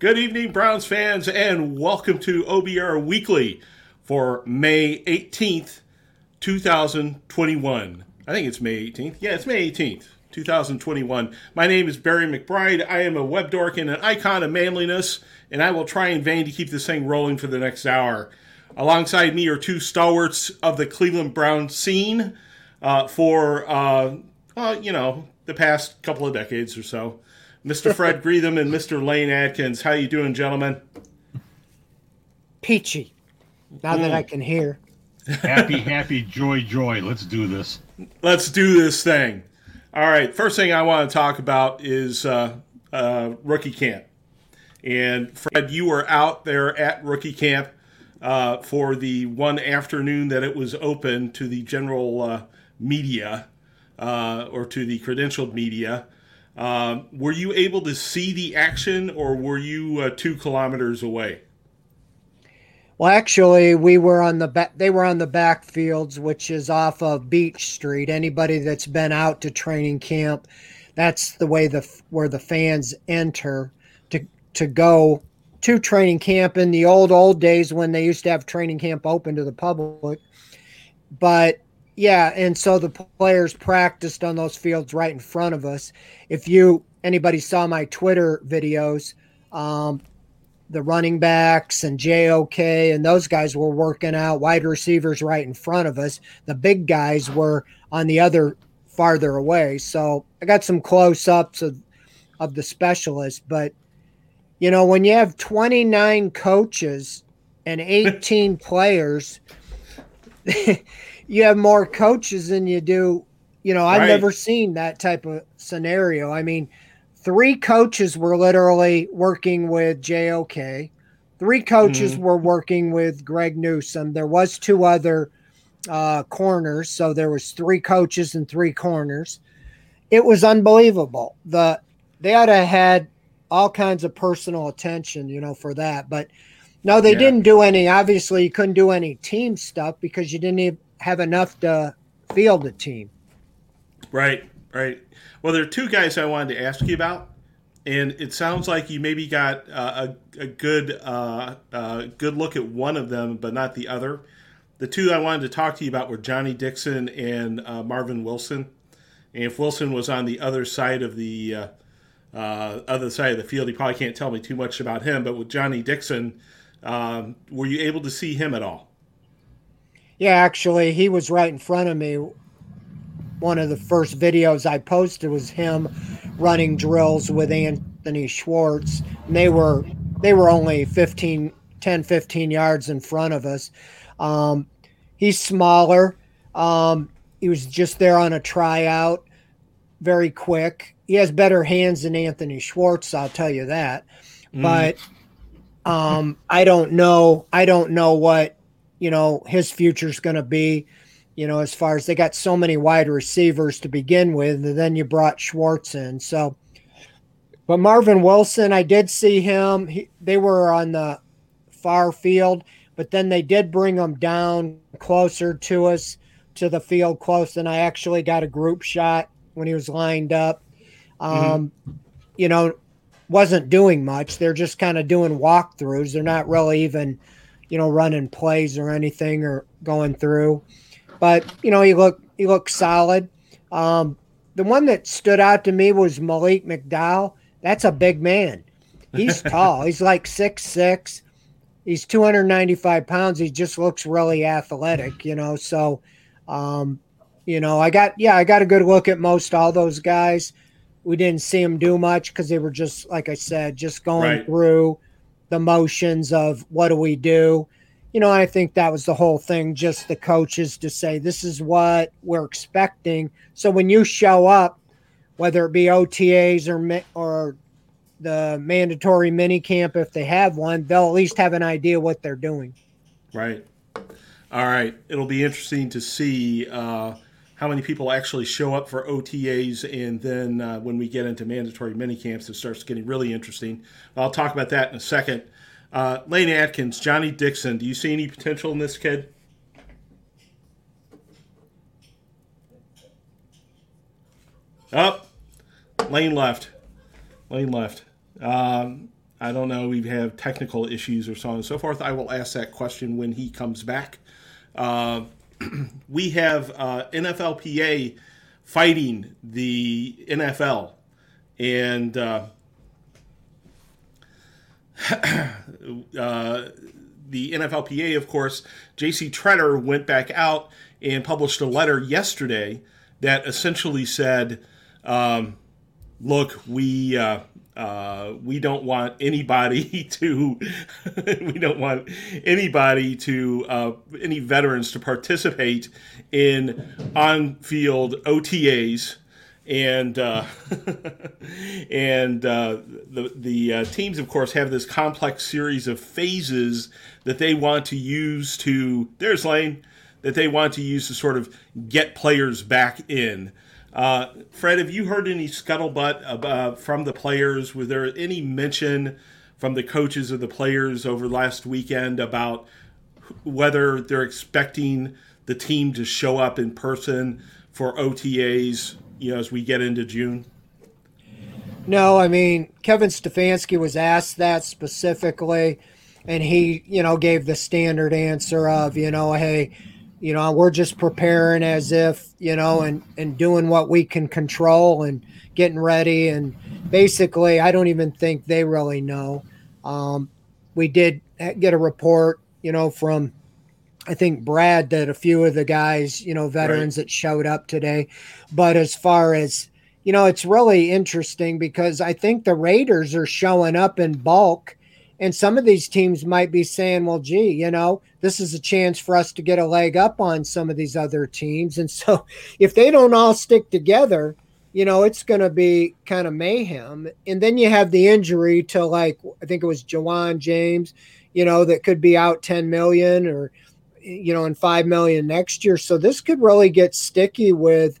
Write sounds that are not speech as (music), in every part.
Good evening, Browns fans, and welcome to OBR Weekly for May 18th, 2021. I think it's May 18th. Yeah, it's May 18th, 2021. My name is Barry McBride. I am a web dork and an icon of manliness, and I will try in vain to keep this thing rolling for the next hour. Alongside me are two stalwarts of the Cleveland Brown scene uh, for, uh, uh, you know, the past couple of decades or so. Mr. Fred Greetham and Mr. Lane Adkins. How you doing, gentlemen? Peachy. Now that I can hear. happy, happy, joy, joy. Let's do this. Let's do this thing. All right. First thing I want to talk about is uh, uh, rookie camp. And Fred, you were out there at rookie camp uh, for the one afternoon that it was open to the general uh, media uh, or to the credentialed media. Um, were you able to see the action, or were you uh, two kilometers away? Well, actually, we were on the back. They were on the backfields, which is off of Beach Street. Anybody that's been out to training camp, that's the way the where the fans enter to to go to training camp in the old old days when they used to have training camp open to the public. But yeah, and so the players practiced on those fields right in front of us. If you anybody saw my Twitter videos, um, the running backs and JOK and those guys were working out, wide receivers right in front of us. The big guys were on the other farther away. So I got some close ups of of the specialists, but you know, when you have 29 coaches and 18 (laughs) players (laughs) you have more coaches than you do. You know, I've right. never seen that type of scenario. I mean, three coaches were literally working with JOK. Three coaches mm-hmm. were working with Greg Newsome. There was two other uh, corners, so there was three coaches and three corners. It was unbelievable. The they ought to have had all kinds of personal attention, you know, for that. But no, they yeah. didn't do any. Obviously, you couldn't do any team stuff because you didn't even have enough to field a team. Right, right. Well, there are two guys I wanted to ask you about, and it sounds like you maybe got uh, a, a good uh, uh, good look at one of them, but not the other. The two I wanted to talk to you about were Johnny Dixon and uh, Marvin Wilson. And if Wilson was on the other side of the uh, uh, other side of the field, he probably can't tell me too much about him. But with Johnny Dixon, um, were you able to see him at all? Yeah, actually, he was right in front of me. One of the first videos I posted was him running drills with Anthony Schwartz. And they were they were only 15, 10, 15 yards in front of us. Um, he's smaller. Um, he was just there on a tryout, very quick. He has better hands than Anthony Schwartz, I'll tell you that. Mm. But um, I don't know. I don't know what you know, his future's going to be, you know, as far as they got so many wide receivers to begin with, and then you brought Schwartz in. So, but Marvin Wilson, I did see him. He, they were on the far field, but then they did bring him down closer to us to the field close, and I actually got a group shot when he was lined up. Um, mm-hmm. You know, wasn't doing much. They're just kind of doing walkthroughs. They're not really even you know, running plays or anything or going through. But you know, he looked he looked solid. Um, the one that stood out to me was Malik McDowell. That's a big man. He's (laughs) tall. He's like six six. He's 295 pounds. He just looks really athletic, you know. So, um, you know, I got yeah, I got a good look at most all those guys. We didn't see them do much because they were just like I said, just going right. through the motions of what do we do. You know, I think that was the whole thing, just the coaches to say, this is what we're expecting. So when you show up, whether it be OTAs or, or the mandatory mini camp, if they have one, they'll at least have an idea what they're doing. Right. All right. It'll be interesting to see uh, how many people actually show up for OTAs, and then uh, when we get into mandatory mini camps, it starts getting really interesting. I'll talk about that in a second. Uh, Lane Adkins, Johnny Dixon, do you see any potential in this kid? Up, oh, Lane left. Lane left. Um, I don't know. We have technical issues or so on and so forth. I will ask that question when he comes back. Uh, (clears throat) we have uh, NFLPA fighting the NFL, and uh, (clears throat) uh, the NFLPA, of course, J.C. Tretter went back out and published a letter yesterday that essentially said, um, "Look, we." Uh, uh, we don't want anybody (laughs) to (laughs) we don't want anybody to uh, any veterans to participate in on-field OTAs and uh, (laughs) and uh, the the uh, teams, of course, have this complex series of phases that they want to use to there's Lane that they want to use to sort of get players back in. Uh, Fred, have you heard any scuttlebutt about, from the players? Was there any mention from the coaches or the players over last weekend about whether they're expecting the team to show up in person for OTAs? You know, as we get into June. No, I mean Kevin Stefanski was asked that specifically, and he, you know, gave the standard answer of, you know, hey, you know we're just preparing as if you know and and doing what we can control and getting ready. And basically i don't even think they really know. Um, we did get a report you know from i think brad that a few of the guys you know veterans right. that showed up today. But as far as you know it's really interesting because i think the raiders are showing up in bulk and some of these teams might be saying, well, gee, you know, this is a chance for us to get a leg up on some of these other teams. And so (laughs) if they don't all stick together, you know, it's going to be kind of mayhem. And then you have the injury to like, I think it was Ja'Wuan James, you know, that could be out 10 million or, you know, and 5 million next year. So this could really get sticky with,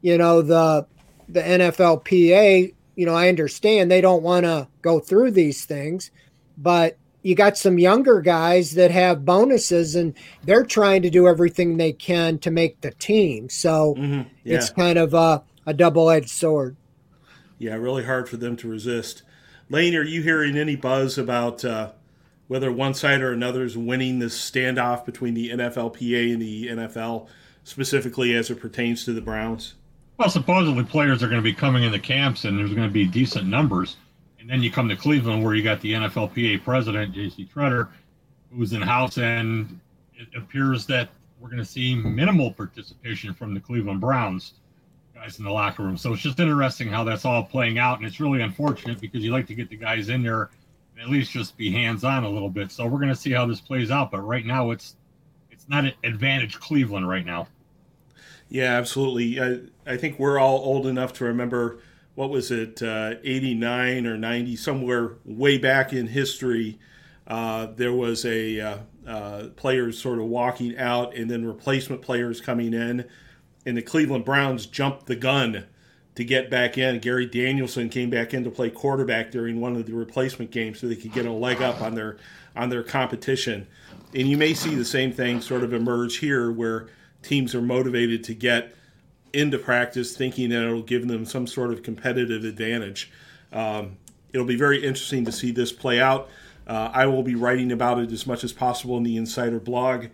you know, the, the NFLPA. You know, I understand they don't want to go through these things but you got some younger guys that have bonuses and they're trying to do everything they can to make the team. So mm-hmm. yeah. it's kind of a, a double edged sword. Yeah, really hard for them to resist. Lane, are you hearing any buzz about uh, whether one side or another is winning this standoff between the NFLPA and the NFL, specifically as it pertains to the Browns? Well, supposedly players are going to be coming in the camps and there's going to be decent numbers. And then you come to Cleveland, where you got the NFLPA president, J.C. Tretter, who's in house, and it appears that we're going to see minimal participation from the Cleveland Browns guys in the locker room. So it's just interesting how that's all playing out, and it's really unfortunate because you like to get the guys in there and at least just be hands on a little bit. So we're going to see how this plays out, but right now it's it's not an advantage Cleveland right now. Yeah, absolutely. I, I think we're all old enough to remember what was it, uh, 89 or 90, somewhere way back in history, uh, there was a uh, uh, players sort of walking out and then replacement players coming in, and the Cleveland Browns jumped the gun to get back in. Gary Danielson came back in to play quarterback during one of the replacement games so they could get a leg up on their on their competition. And you may see the same thing sort of emerge here where teams are motivated to get into practice thinking that it'll give them some sort of competitive advantage. Um, it'll be very interesting to see this play out. Uh, I will be writing about it as much as possible in the Insider blog,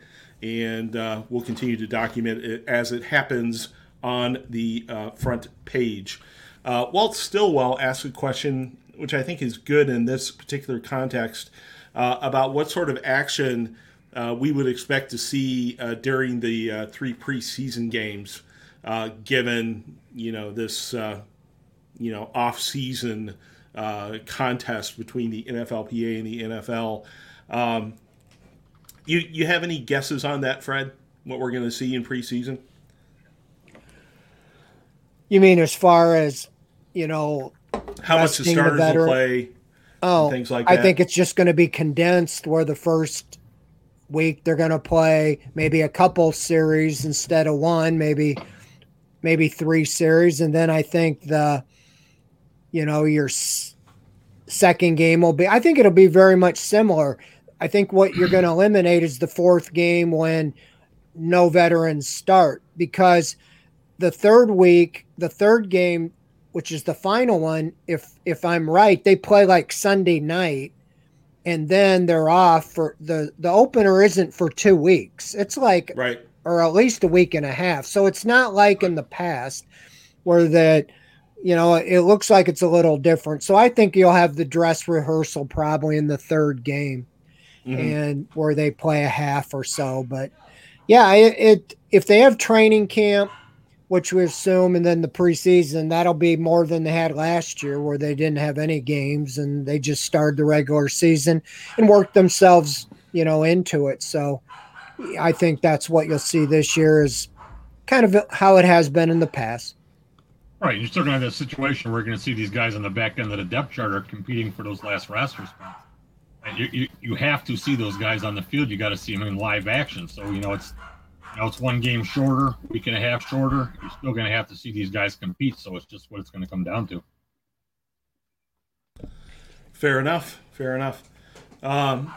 and uh, we'll continue to document it as it happens on the uh, front page. Uh, Walt Stillwell asked a question, which I think is good in this particular context, uh, about what sort of action uh, we would expect to see during the three preseason games uh, given you know this uh, you know off season uh, contest between the NFLPA and the NFL. Um, you you have any guesses on that, Fred? What we're going to see in preseason? You mean as far as you know how much the starters the will play? Oh, things like that. I think it's just going to be condensed where the first week they're going to play maybe a couple series instead of one, maybe maybe three series, and then I think the, you know, your s- second game will be. I think it'll be very much similar. I think what you're going to eliminate is the fourth game when no veterans start because the third week, the third game, which is the final one, if if I'm right, they play like Sunday night and then they're off for the the opener isn't for 2 weeks. It's like right or at least a week and a half. So it's not like in the past where that you know it looks like it's a little different. So I think you'll have the dress rehearsal probably in the third game mm-hmm. and where they play a half or so, but yeah, it, it if they have training camp which we assume, and then the preseason, that'll be more than they had last year, where they didn't have any games and they just started the regular season and worked themselves, you know, into it. So I think that's what you'll see this year is kind of how it has been in the past. Right, you're still going to have that situation where you're going to see these guys on the back end of the depth chart are competing for those last roster spots. And you, you, you have to see those guys on the field. You got to see them in live action. So you know it's you know, it's one game shorter, week and a half shorter. You're still going to have to see these guys compete. So it's just what it's going to come down to. Fair enough. Fair enough. Um,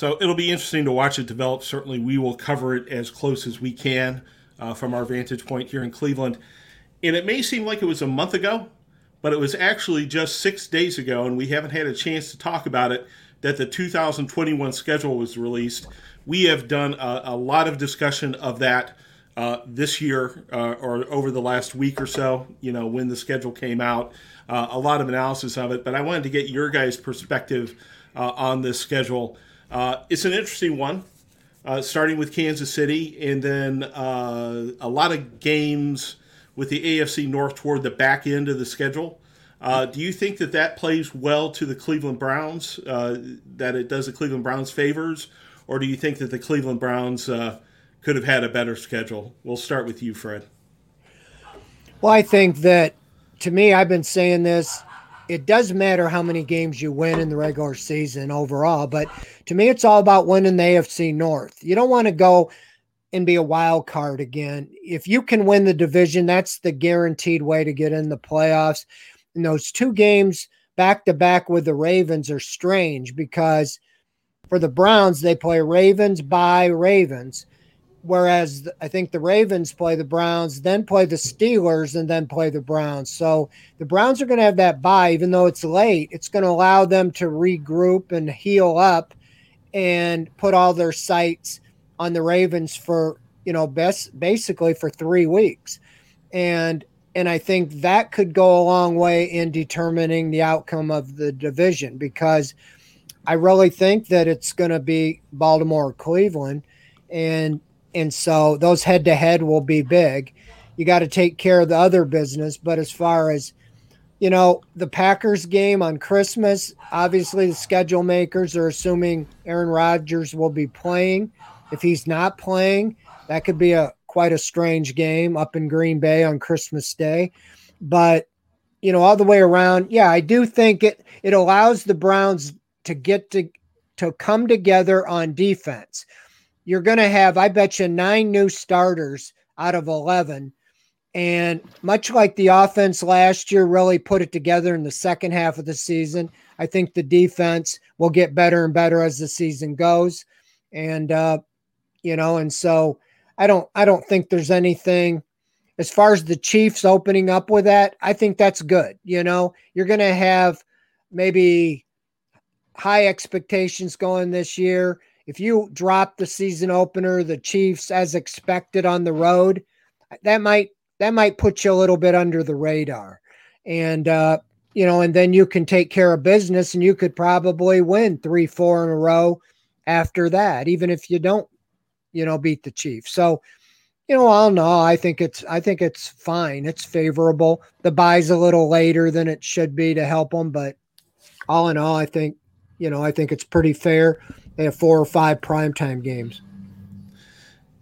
so it'll be interesting to watch it develop. Certainly, we will cover it as close as we can uh, from our vantage point here in Cleveland. And it may seem like it was a month ago, but it was actually just six days ago, and we haven't had a chance to talk about it. That the 2021 schedule was released we have done a, a lot of discussion of that uh, this year uh, or over the last week or so, you know, when the schedule came out, uh, a lot of analysis of it. But I wanted to get your guys' perspective uh, on this schedule. Uh, it's an interesting one, uh, starting with Kansas City, and then a lot of games with the AFC North toward the back end of the schedule. do you think that that plays well to the Cleveland Browns? that it does the Cleveland Browns favors, or do you think that the Cleveland Browns uh, could have had a better schedule? We'll start with you, Fred. Well, I think that to me, I've been saying this. It does matter how many games you win in the regular season overall, but to me, it's all about winning the AFC North. You don't want to go and be a wild card again. If you can win the division, that's the guaranteed way to get in the playoffs. And those two games back to back with the Ravens are strange because for the Browns, they play Ravens bye Ravens. Whereas I think the Ravens play the Browns, then play the Steelers, and then play the Browns. So the Browns are going to have that bye, even though it's late. It's going to allow them to regroup and heal up and put all their sights on the Ravens for, you know, best basically for three weeks. And and I think that could go a long way in determining the outcome of the division because – I really think that it's going to be Baltimore or Cleveland and and so those head to head will be big. You got to take care of the other business, but as far as you know, the Packers game on Christmas, obviously the schedule makers are assuming Aaron Rodgers will be playing. If he's not playing, that could be a quite a strange game up in Green Bay on Christmas Day. But you know, all the way around, yeah, I do think it it allows the Browns to get to to come together on defense. You're going to have, I bet you, nine new starters out of 11. And much like the offense last year really put it together in the second half of the season, I think the defense will get better and better as the season goes. And, uh, you know, and so I don't, I don't think there's anything as far as the Chiefs opening up with that. I think that's good. You know, you're going to have maybe high expectations going this year. If you drop the season opener, the Chiefs as expected on the road, that might that might put you a little bit under the radar. And uh, you know, and then you can take care of business and you could probably win three, four in a row after that, even if you don't, you know, beat the Chiefs. So, you know, all in all, I think it's I think it's fine. It's favorable. The bye's a little later than it should be to help them, but all in all, I think you know, I think it's pretty fair. They have four or five primetime games.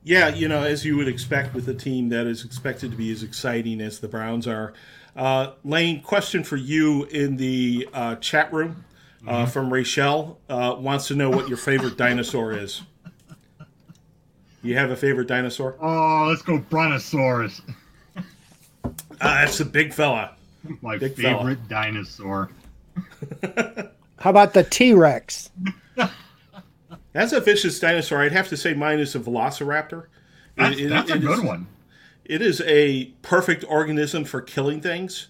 Yeah, you know, as you would expect with a team that is expected to be as exciting as the Browns are. Uh, Lane, question for you in the uh, chat room uh, mm-hmm. from Rachel uh, wants to know what your favorite (laughs) dinosaur is. You have a favorite dinosaur? Oh, let's go Brontosaurus. (laughs) Uh, that's a big fella. My big favorite fella. dinosaur. (laughs) How about the T Rex? That's a vicious dinosaur. I'd have to say mine is a velociraptor. That's, it, that's it, a good is, one. It is a perfect organism for killing things.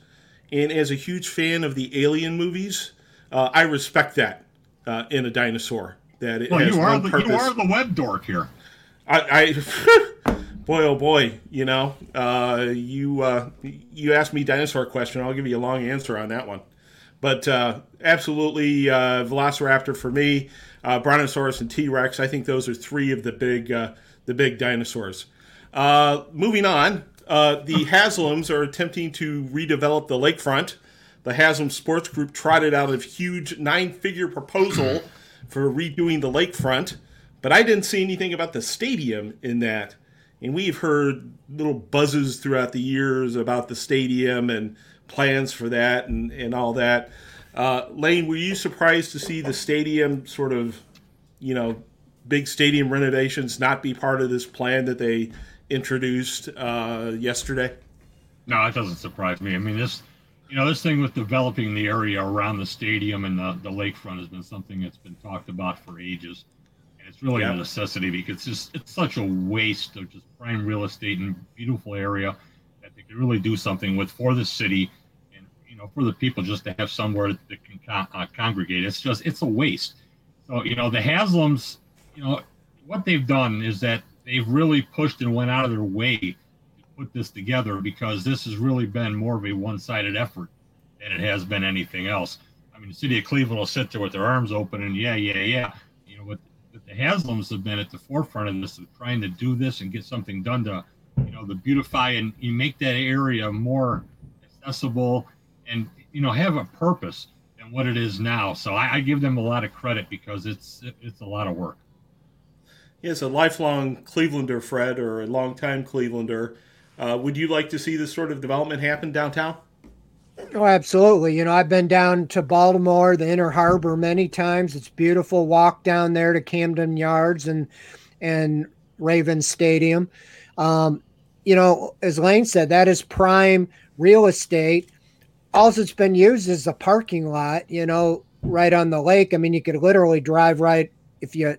And as a huge fan of the Alien movies, uh, I respect that uh, in a dinosaur. That it well, has you are one the, purpose. you are the web dork here. I, I (laughs) boy, oh boy, you know, uh, you uh, you asked me dinosaur question. I'll give you a long answer on that one. But uh, absolutely, uh, Velociraptor for me, uh, Brontosaurus and T Rex. I think those are three of the big uh, the big dinosaurs. Uh, moving on, uh, the Haslams are attempting to redevelop the lakefront. The Haslam Sports Group trotted out a huge nine-figure proposal (clears throat) for redoing the lakefront, but I didn't see anything about the stadium in that. And we've heard little buzzes throughout the years about the stadium and plans for that and, and all that. Uh, Lane, were you surprised to see the stadium sort of, you know, big stadium renovations not be part of this plan that they introduced uh, yesterday? No, it doesn't surprise me. I mean, this, you know, this thing with developing the area around the stadium and the, the lakefront has been something that's been talked about for ages. And it's really Yeah. a necessity because it's just, it's such a waste of just prime real estate and beautiful area that they could really do something with for the city know, for the people just to have somewhere that can con- uh, congregate. It's just, it's a waste. So, you know, the Haslams, you know, what they've done is that they've really pushed and went out of their way to put this together because this has really been more of a one-sided effort than it has been anything else. I mean, the city of Cleveland will sit there with their arms open and yeah, yeah, yeah. You know, but, but the Haslams have been at the forefront of this, of trying to do this and get something done to, you know, to beautify and you make that area more accessible and you know have a purpose than what it is now. So I, I give them a lot of credit because it's it's a lot of work. He is a lifelong Clevelander, Fred, or a longtime Clevelander. Uh, would you like to see this sort of development happen downtown? Oh, absolutely. You know, I've been down to Baltimore, the Inner Harbor, many times. It's beautiful. Walk down there to Camden Yards and and Raven Stadium. Um, you know, as Lane said, that is prime real estate. All it's been used is a parking lot. You know, right on the lake. I mean, you could literally drive right if you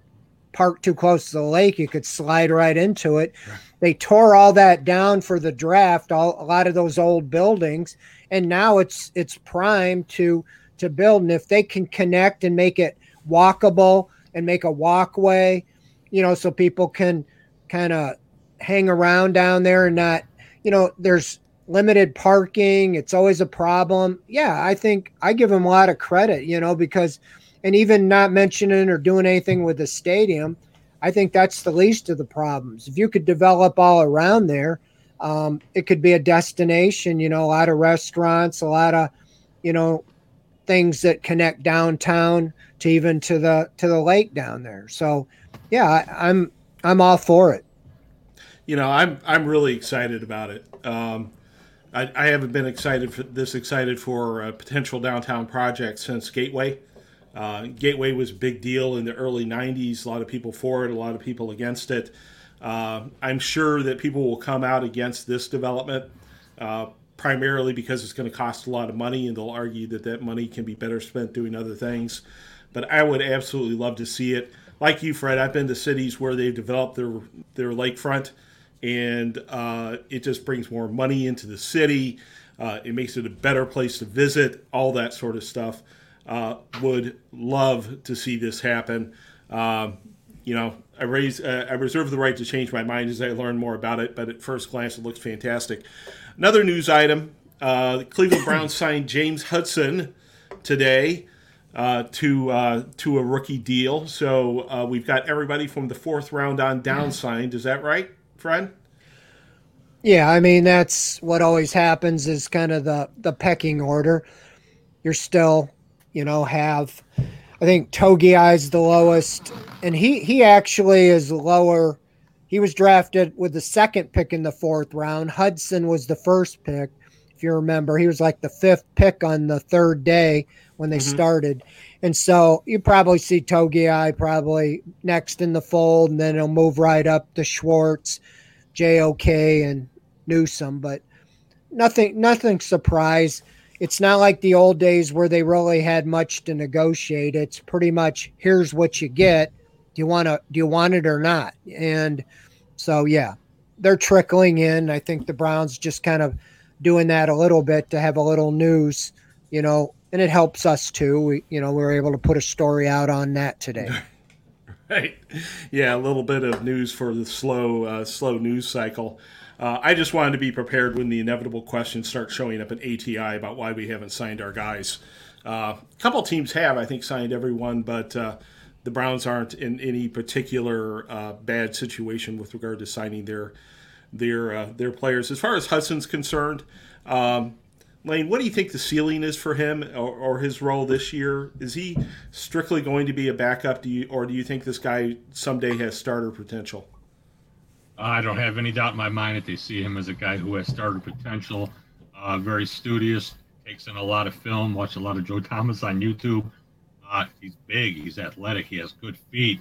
park too close to the lake, you could slide right into it. They tore all that down for the draft, all a lot of those old buildings, and now it's it's prime to to build. And if they can connect and make it walkable and make a walkway, you know, so people can kind of hang around down there and not, you know, there's limited parking. It's always a problem. Yeah, I think I give them a lot of credit, you know, because and even not mentioning or doing anything with the stadium, I think that's the least of the problems. If you could develop all around there, um, it could be a destination. You know, a lot of restaurants, a lot of, you know, things that connect downtown to even to the to the lake down there. So, yeah, I, I'm I'm all for it. You know, I'm I'm really excited about it. Um, I, I haven't been excited for this excited for a potential downtown project since Gateway. Uh, Gateway was a big deal in the early 90s. A lot of people for it, a lot of people against it. Uh, I'm sure that people will come out against this development uh, primarily because it's going to cost a lot of money, and they'll argue that that money can be better spent doing other things. But I would absolutely love to see it. Like you, Fred, I've been to cities where they've developed their their lakefront, and uh, it just brings more money into the city. Uh, it makes it a better place to visit, all that sort of stuff. Uh, would love to see this happen. Um, you know, I raise, uh, I reserve the right to change my mind as I learn more about it. But at first glance, it looks fantastic. Another news item: uh, the Cleveland Browns (coughs) signed James Hudson today uh, to uh, to a rookie deal. So uh, we've got everybody from the fourth round on down signed. Is that right, Fred? Yeah, I mean that's what always happens is kind of the the pecking order. You're still, you know, have I think Togi is the lowest, and he he actually is lower. He was drafted with the second pick in the fourth round. Hudson was the first pick, if you remember. He was like the fifth pick on the third day when they Mhm. started, and so you probably see Togi probably next in the fold, and then he'll move right up to Schwartz. JOK and Newsome, but nothing nothing surprise. It's not like the old days where they really had much to negotiate. It's pretty much here's what you get. Do you want to do you want it or not? And so yeah, they're trickling in. I think the Browns just kind of doing that a little bit to have a little news, you know, and it helps us too. We, you know, we are able to put a story out on that today. (laughs) right. Yeah, a little bit of news for the slow, uh, slow news cycle. Uh, I just wanted to be prepared when the inevitable questions start showing up at ATI about why we haven't signed our guys. Uh, a couple teams have, I think, signed everyone, but uh, the Browns aren't in any particular uh, bad situation with regard to signing their their uh, their players. As far as Hudson's concerned, um, Lane, what do you think the ceiling is for him or, or, his role this year? Is he strictly going to be a backup? Do you, or do you think this guy someday has starter potential? I don't have any doubt in my mind that they see him as a guy who has starter potential. Uh, very studious, takes in a lot of film, watch a lot of Joe Thomas on YouTube. Uh, he's big, he's athletic, he has good feet,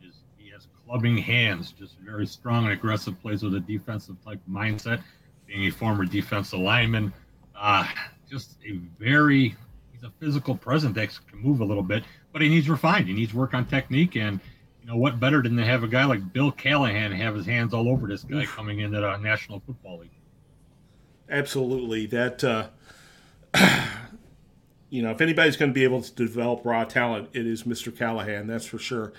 he's, he has clubbing hands, just very strong and aggressive, plays with a defensive type mindset, being a former defensive lineman. Uh, just a very, he's a physical presence that can move a little bit, but he needs refined. He needs work on technique and you know what better than to have a guy like Bill Callahan have his hands all over this guy coming into the National Football League. Absolutely, that uh, (clears throat) you know, if anybody's going to be able to develop raw talent, it is Mr. Callahan. That's for sure.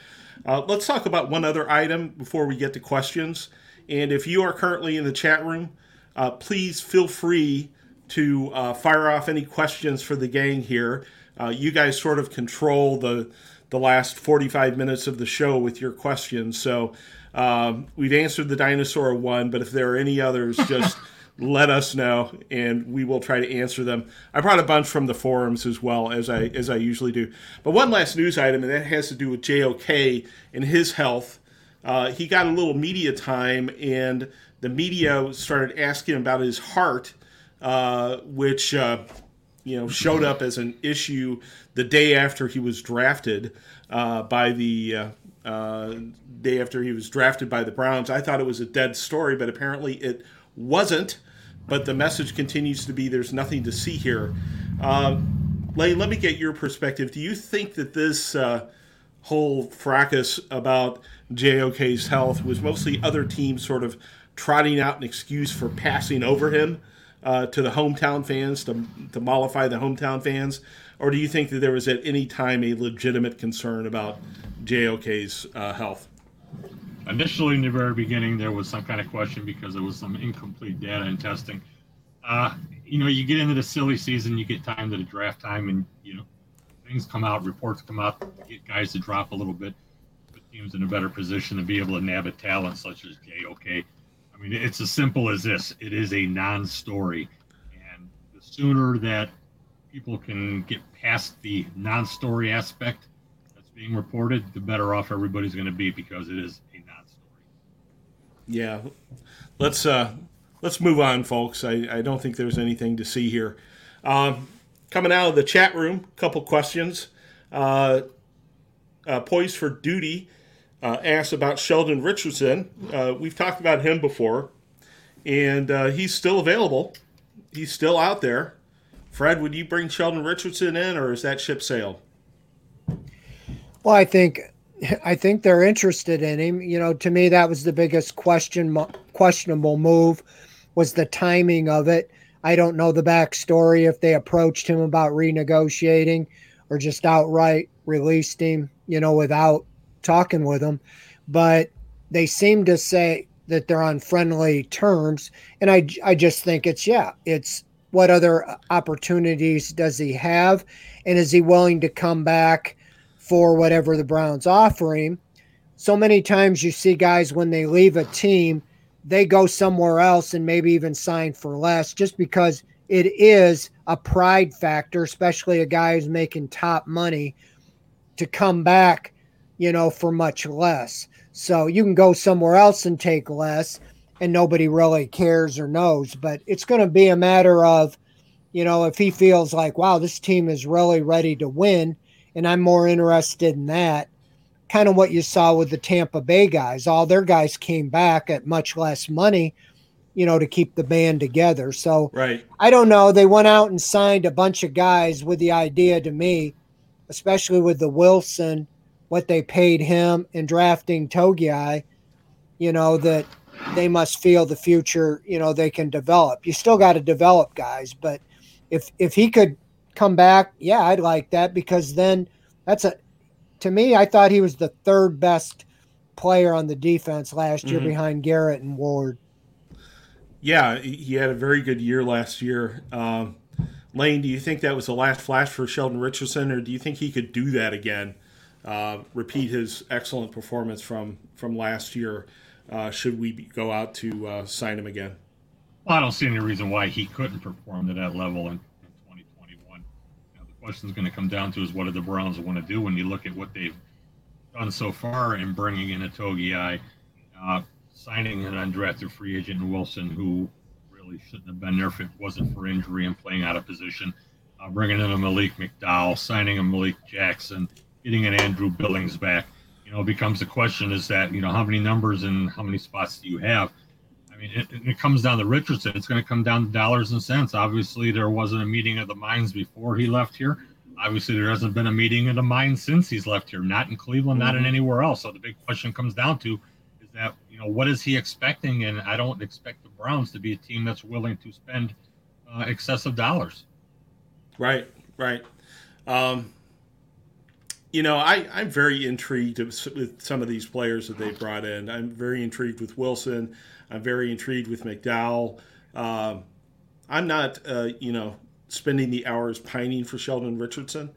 Uh, let's talk about one other item before we get to questions. And if you are currently in the chat room, uh, please feel free to uh, fire off any questions for the gang here. Uh, you guys sort of control the the last 45 minutes of the show with your questions. So um, we've answered the dinosaur one, but if there are any others, (laughs) just let us know and we will try to answer them. I brought a bunch from the forums as well as I as I usually do. But one last news item, and that has to do with JOK and his health. Uh, he got a little media time, and the media started asking about his heart, uh, which uh, you know showed up as an issue the day after he was drafted uh, by the uh, uh, day after he was drafted by the Browns. I thought it was a dead story, but apparently it wasn't. But the message continues to be there's nothing to see here. Uh, Lane, let me get your perspective. Do you think that this whole fracas about JOK's health was mostly other teams sort of trotting out an excuse for passing over him uh, to the hometown fans to, to mollify the hometown fans? or do you think that there was at any time a legitimate concern about JOK's uh, health? Initially, in the very beginning, there was some kind of question because there was some incomplete data and testing. Uh, you know, you get into the silly season, you get time to the draft time, and you know, things come out, reports come out, get guys to drop a little bit, put teams in a better position to be able to nab a talent such as JOK. I mean, it's as simple as this: it is a non-story, and the sooner that people can get past the non-story aspect that's being reported, the better off everybody's going to be because it is a non-story. Yeah, let's uh, let's move on, folks. I, I don't think there's anything to see here. Um, coming out of the chat room, a couple questions. Uh, uh, Poised for Duty uh, asked about Sheldon Richardson. Uh, we've talked about him before, and uh, he's still available. He's still out there. Fred, would you bring Sheldon Richardson in, or is that ship sailed? Well, I think I think they're interested in him. You know, to me, that was the biggest question questionable move was the timing of it. I don't know the backstory if they approached him about renegotiating or just outright released him, you know, without talking with them, But they seem to say that they're on friendly terms, and I I just think it's yeah, it's what other opportunities does he have? And is he willing to come back for whatever the Browns offer him? So many times you see guys when they leave a team, they go somewhere else and maybe even sign for less just because it is a pride factor, especially a guy who's making top money to come back, you know, for much less. So you can go somewhere else and take less and nobody really cares or knows. But it's going to be a matter of, you know, if he feels like, wow, this team is really ready to win, and I'm more interested in that. Kind of what you saw with the Tampa Bay guys. All their guys came back at much less money, you know, to keep the band together. So right. I don't know. They went out and signed a bunch of guys with the idea to me, especially with the Wilson, what they paid him in drafting Togiai, you know, that they must feel the future, you know, they can develop. You still got to develop guys, but if if he could come back, yeah, I'd like that because then that's a to me, I thought he was the third best player on the defense last year mm-hmm. behind Garrett and Ward. Yeah, he had a very good year last year. Um, Lane, do you think that was the last flash for Sheldon Richardson, or do you think he could do that again? Uh, repeat his excellent performance from from last year. Uh, should we go out to uh, sign him again? Well, I don't see any reason why he couldn't perform to that level in, in 2021. the question is going to come down to is what do the Browns want to do when you look at what they've done so far in bringing in a Togiai, uh, signing an undrafted free agent Wilson, who really shouldn't have been there if it wasn't for injury and playing out of position. Uh, bringing in a Malik McDowell, signing a Malik Jackson, getting an Andrew Billings back. You know, becomes the question is that, you know, how many numbers and how many spots do you have? I mean, it, it comes down to Richardson. It's going to come down to dollars and cents. Obviously, there wasn't a meeting of the minds before he left here. Obviously, there hasn't been a meeting of the minds since he's left here, not in Cleveland, not in mm-hmm. anywhere else. So the big question comes down to is that, you know, what is he expecting? And I don't expect the Browns to be a team that's willing to spend uh, excessive dollars. Right, right. Um, you know, I, I'm very intrigued with some of these players that they brought in. I'm very intrigued with Wilson. I'm very intrigued with McDowell. Um, I'm not, uh, you know, spending the hours pining for Sheldon Richardson.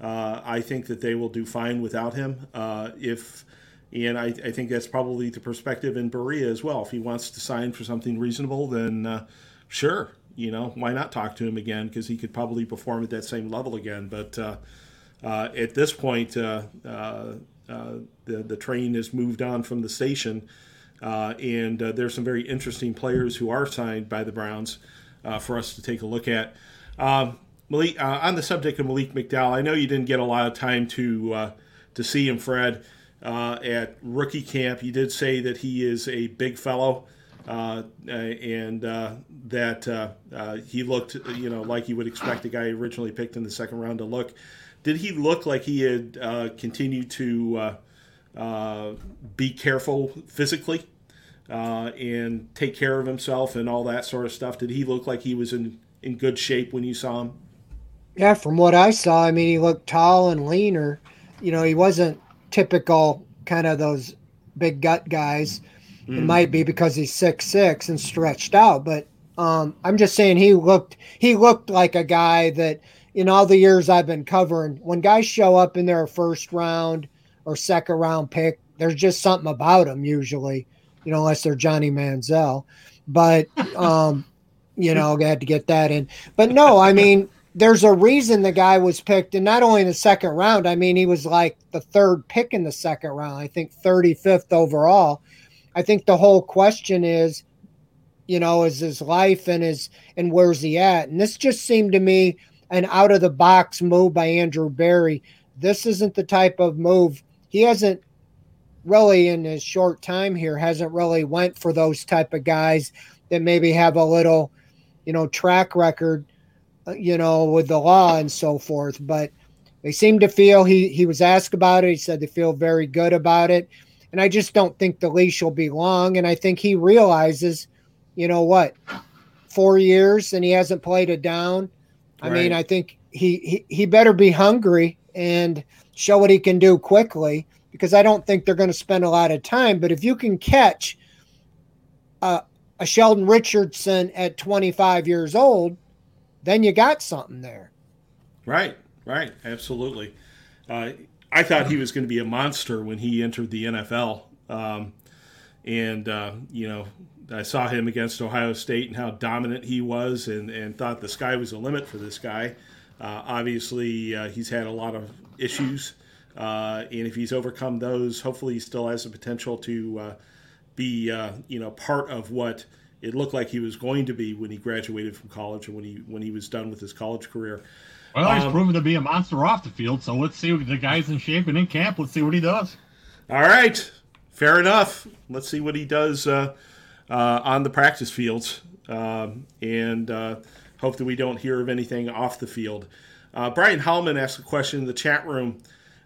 Uh, I think that they will do fine without him. Uh, if and I, I, think that's probably the perspective in Berea as well. If he wants to sign for something reasonable, then uh, sure, you know, why not talk to him again? Because he could probably perform at that same level again. But uh, uh, at this point, uh, uh, uh, the the train has moved on from the station, and there's some very interesting players who are signed by the Browns for us to take a look at. Um, Malik, on the subject of Malik McDowell, I know you didn't get a lot of time to to see him, Fred. at rookie camp, you did say that he is a big fellow. Uh, and uh, that uh, he looked, you know, like you would expect a guy originally picked in the second round to look did he look like he had uh, continued to uh, uh, be careful physically uh, and take care of himself and all that sort of stuff? Did he look like he was in, in good shape when you saw him? Yeah, from what I saw, I mean, he looked tall and leaner. You know, he wasn't typical kind of those big gut guys. Mm. It might be because he's six six and stretched out, but um, I'm just saying he looked he looked like a guy that – in all the years I've been covering, when guys show up in their first round or second round pick, there's just something about them usually, you know, unless they're Johnny Manziel. But, (laughs) um, you know, I had to get that in. But no, I mean, there's a reason the guy was picked, and not only in the second round. I mean, he was like the third pick in the second round. I think 35th overall. I think the whole question is, you know, is his life and his and where's he at? And this just seemed to me an out of the box move by Andrew Berry. This isn't the type of move he hasn't really in his short time here hasn't really went for those type of guys that maybe have a little, you know, track record, uh, you know, with the law and so forth. But they seem to feel he he was asked about it. He said they feel very good about it. And I just don't think the leash will be long. And I think he realizes, you know what, four years and he hasn't played it down. I right. mean, I think he, he he better be hungry and show what he can do quickly because I don't think they're going to spend a lot of time. But if you can catch a, a Sheldon Richardson at 25 years old, then you got something there. Right, right, absolutely. Uh, I thought he was going to be a monster when he entered the NFL, um, and uh, you know I saw him against Ohio State and how dominant he was, and, and thought the sky was the limit for this guy. Uh, obviously, uh, he's had a lot of issues, uh, and if he's overcome those, hopefully, he still has the potential to uh, be, uh, you know, part of what it looked like he was going to be when he graduated from college and when he when he was done with his college career. Well, he's um, proven to be a monster off the field, so let's see what the guy's in shape and in camp. Let's see what he does. All right, fair enough. Let's see what he does uh, on the practice fields, um, and uh, hope that we don't hear of anything off the field. Uh, Brian Hallman asked a question in the chat room.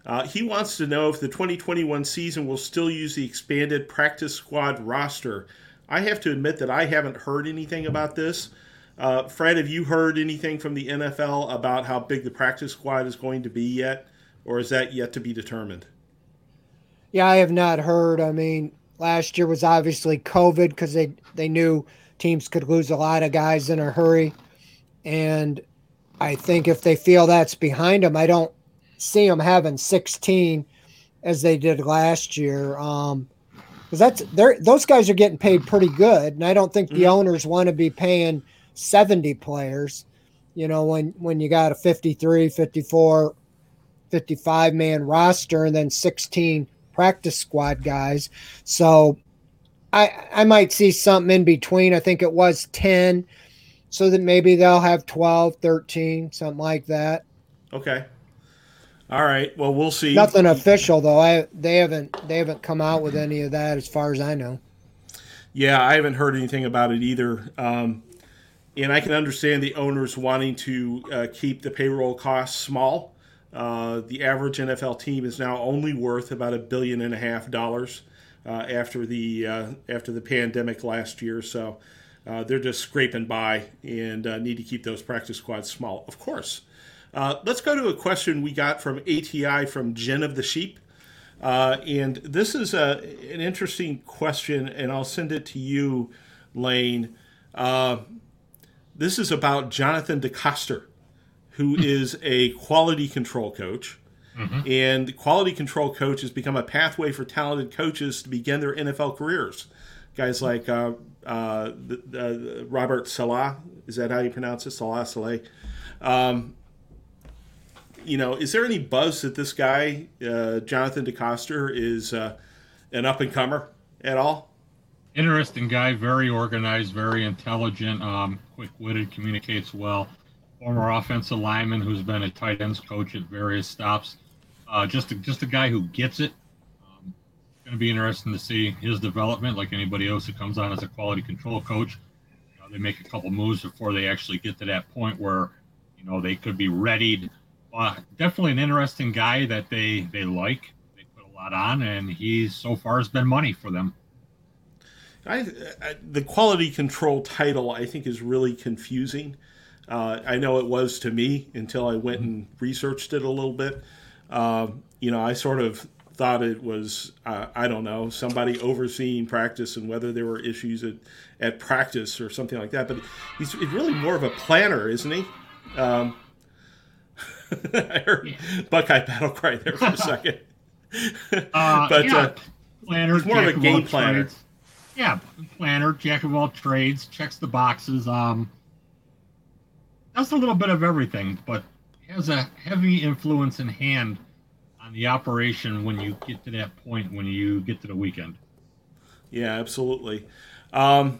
Uh, he wants to know if the 2021 season will still use the expanded practice squad roster. I have to admit that I haven't heard anything about this. Uh, Fred, have you heard anything from the NFL about how big the practice squad is going to be yet, or is that yet to be determined? Yeah, I have not heard. I mean, last year was obviously COVID because they they knew teams could lose a lot of guys in a hurry, and I think if they feel that's behind them, I don't see them having 16 as they did last year. Um, because that's they're those guys are getting paid pretty good, and I don't think the mm-hmm. owners want to be paying 70 players. You know, when when you got a 53, 54, 55 man roster and then 16 practice squad guys. So I I might see something in between. I think it was 10 so that maybe they'll have 12, 13, something like that. Okay. All right. Well, we'll see. Nothing official though. I they haven't they haven't come out with any of that as far as I know. Yeah, I haven't heard anything about it either. Um, and I can understand the owners wanting to uh, keep the payroll costs small. Uh, the average NFL team is now only worth about a billion and a half dollars uh, after the uh, after the pandemic last year. So uh, they're just scraping by and uh, need to keep those practice squads small, of course. let's go to a question we got from ATI from Jen of the Sheep. and this is a, an interesting question, and I'll send it to you, Lane. This is about Jonathan DeCoster, who is a quality control coach. Mm-hmm. And quality control coach has become a pathway for talented coaches to begin their NFL careers. Guys like uh, uh, uh, Robert Salah, is that how you pronounce it? Salah Saleh. Um, you know, is there any buzz that this guy, uh, Jonathan DeCoster, is uh, an up and comer at all? interesting guy, very organized, very intelligent, um, quick witted, communicates well. Former offensive lineman who's been a tight ends coach at various stops. Uh, just a, just a guy who gets it. Um, going to be interesting to see his development, like anybody else who comes on as a quality control coach. You know, they make a couple moves before they actually get to that point where you know they could be readied. Uh, definitely an interesting guy that they they like. They put a lot on, and he's so far has been money for them. I, I, the quality control title I think is really confusing. Uh, I know it was to me until I went and researched it a little bit. Uh, you know, I sort of thought it was uh, I don't know somebody overseeing practice and whether there were issues at, at practice or something like that. But he's really more of a planner, isn't he? Um, (laughs) I heard. Buckeye battle cry there for a (laughs) second. Uh, (laughs) but yeah. Uh, planner, he's more of a game planner. Trades yeah, planner, jack of all trades, checks the boxes. Um, does a little bit of everything, but has a heavy influence in hand on the operation when you get to that point when you get to the weekend. Yeah, absolutely. Um,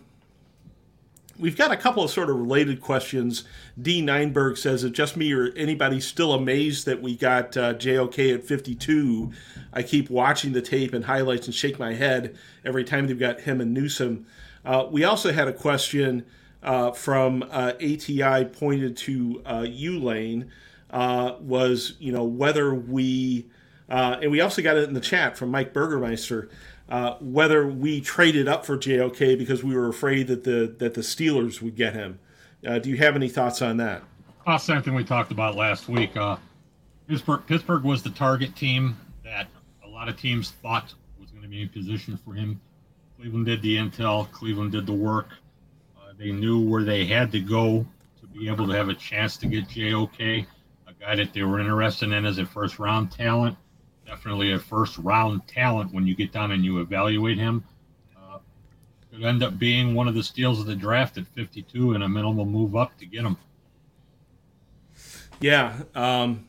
we've got a couple of sort of related questions. D. Neinberg says, "Is just me or anybody still amazed that we got uh, JOK at 52? I keep watching the tape and highlights and shake my head every time they've got him and Newsome." Uh, we also had a question uh, from uh, ATI pointed to uh, U Lane uh, was you know whether we and we also got it in the chat from Mike Burgermeister uh, whether we traded up for JOK because we were afraid that the that the Steelers would get him. Uh, do you have any thoughts on that? Uh, same thing we talked about last week. Uh, Pittsburgh, Pittsburgh was the target team that a lot of teams thought was going to be in position for him. Cleveland did the intel. Cleveland did the work. They knew where they had to go to be able to have a chance to get JOK, a guy that they were interested in as a first round talent definitely a first round talent when you get down and you evaluate him. Uh, could end up being one of the steals of the draft at 52 and a minimal move up to get him. Yeah. Um,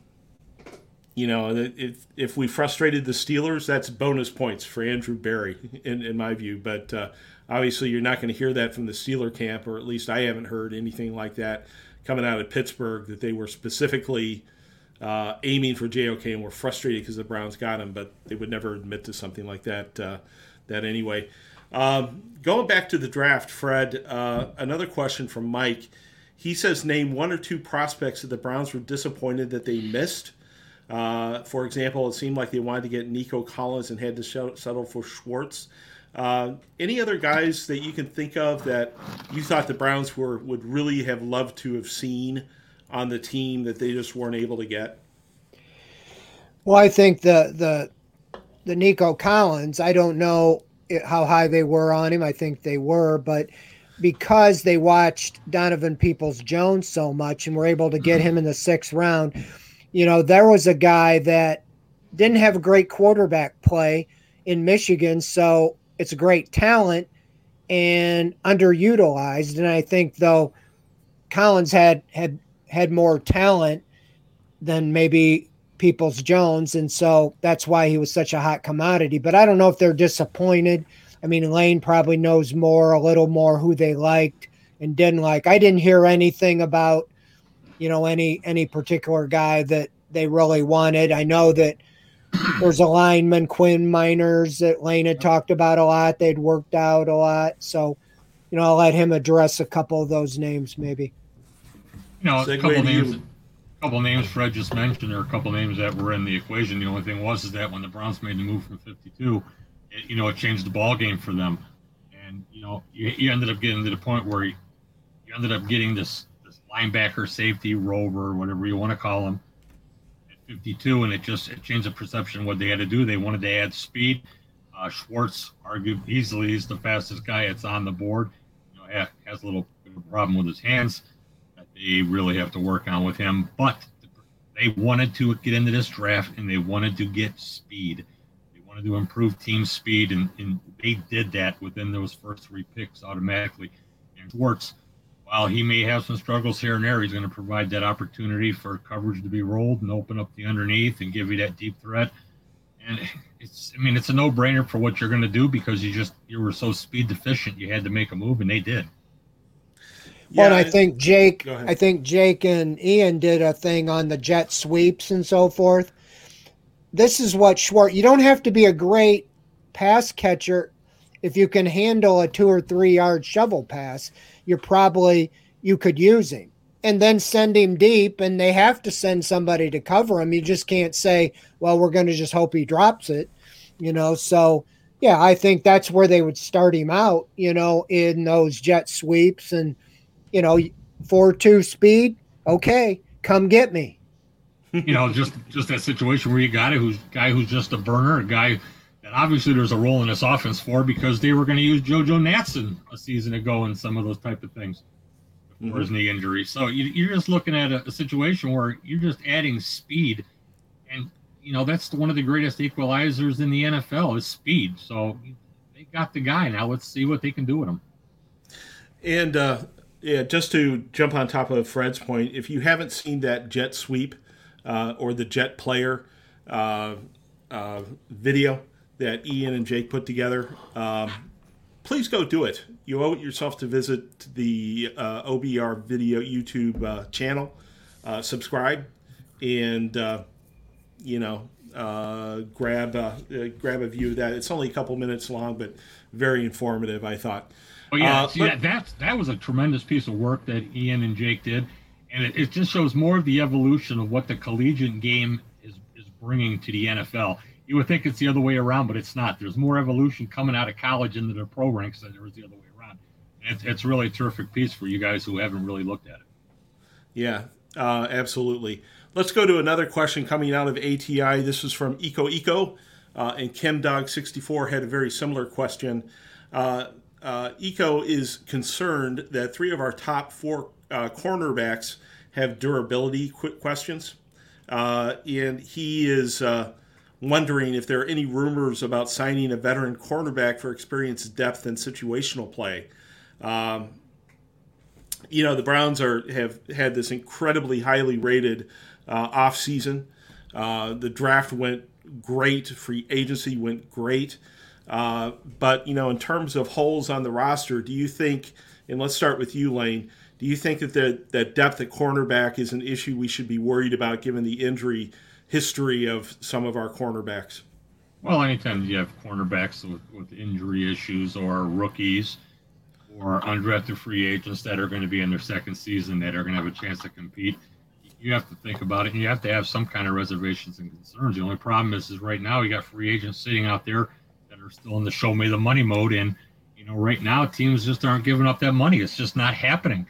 you know, if if we frustrated the Steelers, that's bonus points for Andrew Berry, in, in my view. But uh, obviously, you're not going to hear that from the Steeler camp, or at least I haven't heard anything like that coming out of Pittsburgh that they were specifically uh, aiming for JOK and were frustrated because the Browns got him, but they would never admit to something like that. Uh, that anyway. Um, going back to the draft, Fred. Uh, another question from Mike. He says, name one or two prospects that the Browns were disappointed that they missed. Uh, for example, it seemed like they wanted to get Nico Collins and had to settle for Schwartz. Uh, any other guys that you can think of that you thought the Browns were would really have loved to have seen on the team that they just weren't able to get? Well, I think the the the Nico Collins. I don't know how high they were on him. I think they were, but because they watched Donovan Peoples Jones so much and were able to get him in the sixth round, you know, there was a guy that didn't have a great quarterback play in Michigan. So it's a great talent and underutilized. And I think though Collins had had had more talent than maybe Peoples Jones, and so that's why he was such a hot commodity. But I don't know if they're disappointed. I mean, Lane probably knows more, a little more who they liked and didn't like. I didn't hear anything about, you know, any any particular guy that they really wanted. I know that there's a lineman, Quinn Meinerz, that Lane had talked about a lot. They'd worked out a lot. So, you know, I'll let him address a couple of those names maybe. You know, a couple of names couple names Fred just mentioned. There are a couple names that were in the equation. The only thing was is that when the Browns made the move from 52, it, you know, it changed the ball game for them. And you know, you, you ended up getting to the point where you, you ended up getting this this linebacker, safety, rover, whatever you want to call him, at 52, and it just it changed the perception what they had to do. They wanted to add speed. Uh, Schwartz argued easily is the fastest guy. that's on the board. You know, has a little problem with his hands that they really have to work on with him. But they wanted to get into this draft and they wanted to get speed. They wanted to improve team speed, and, and they did that within those first three picks automatically. And Schwartz, while he may have some struggles here and there, he's going to provide that opportunity for coverage to be rolled and open up the underneath and give you that deep threat. And it's, I mean, it's a no-brainer for what you're going to do because you just you were so speed deficient, you had to make a move, and they did. Yeah, well, I think Jake, I think Jake and Ian did a thing on the jet sweeps and so forth. This is what Schwartz. You don't have to be a great pass catcher if you can handle a two or three yard shovel pass. You're probably you could use him and then send him deep, and they have to send somebody to cover him. You just can't say, "Well, we're going to just hope he drops it," you know. So yeah, I think that's where they would start him out, you know, in those jet sweeps and you know, four two speed. Okay, come get me. (laughs) you know, just just that situation where you got a who's guy who's just a burner, a guy obviously there's a role in this offense for because they were going to use JoJo Natson a season ago and some of those type of things before mm-hmm. his knee injury. So you, are just looking at a, a, situation where you're just adding speed, and you know that's one of the greatest equalizers in the NFL is speed. So they got the guy now. Let's see what they can do with him. And uh, yeah, just to jump on top of Fred's point, if you haven't seen that jet sweep uh, or the jet player uh, uh, video that Ian and Jake put together, um, please go do it. You owe it yourself to visit the uh, OBR video YouTube uh, channel, uh, subscribe, and you know grab grab a view of that. It's only a couple minutes long, but very informative. I thought. Oh yeah, uh, see, but, that, that that was a tremendous piece of work that Ian and Jake did, and it, it, just shows more of the evolution of what the collegiate game is is bringing to the NFL. You would think it's the other way around, but it's not. There's more evolution coming out of college into the pro ranks than there is the other way around. It's, it's really a terrific piece for you guys who haven't really looked at it. Yeah, uh, absolutely. Let's go to another question coming out of ATI. This is from Eco Eco, uh, and Kim Dog 64 had a very similar question. Uh, uh, Eco is concerned that three of our top four uh, cornerbacks have durability questions. Uh, and he is wondering if there are any rumors about signing a veteran cornerback for experience, depth, and situational play. Um, you know, the Browns are have had this incredibly highly rated uh, off season. Uh, the draft went great, free agency went great. Uh, but you know, in terms of holes on the roster, do you think? And let's start with you, Lane. Do you think that the, that depth at cornerback is an issue we should be worried about, given the injury history of some of our cornerbacks? Well, anytime you have cornerbacks with, with injury issues or rookies or undrafted free agents that are going to be in their second season that are going to have a chance to compete, you have to think about it and you have to have some kind of reservations and concerns. The only problem is, is right now you got free agents sitting out there that are still in the show me the money mode. And, you know, right now teams just aren't giving up that money. It's just not happening.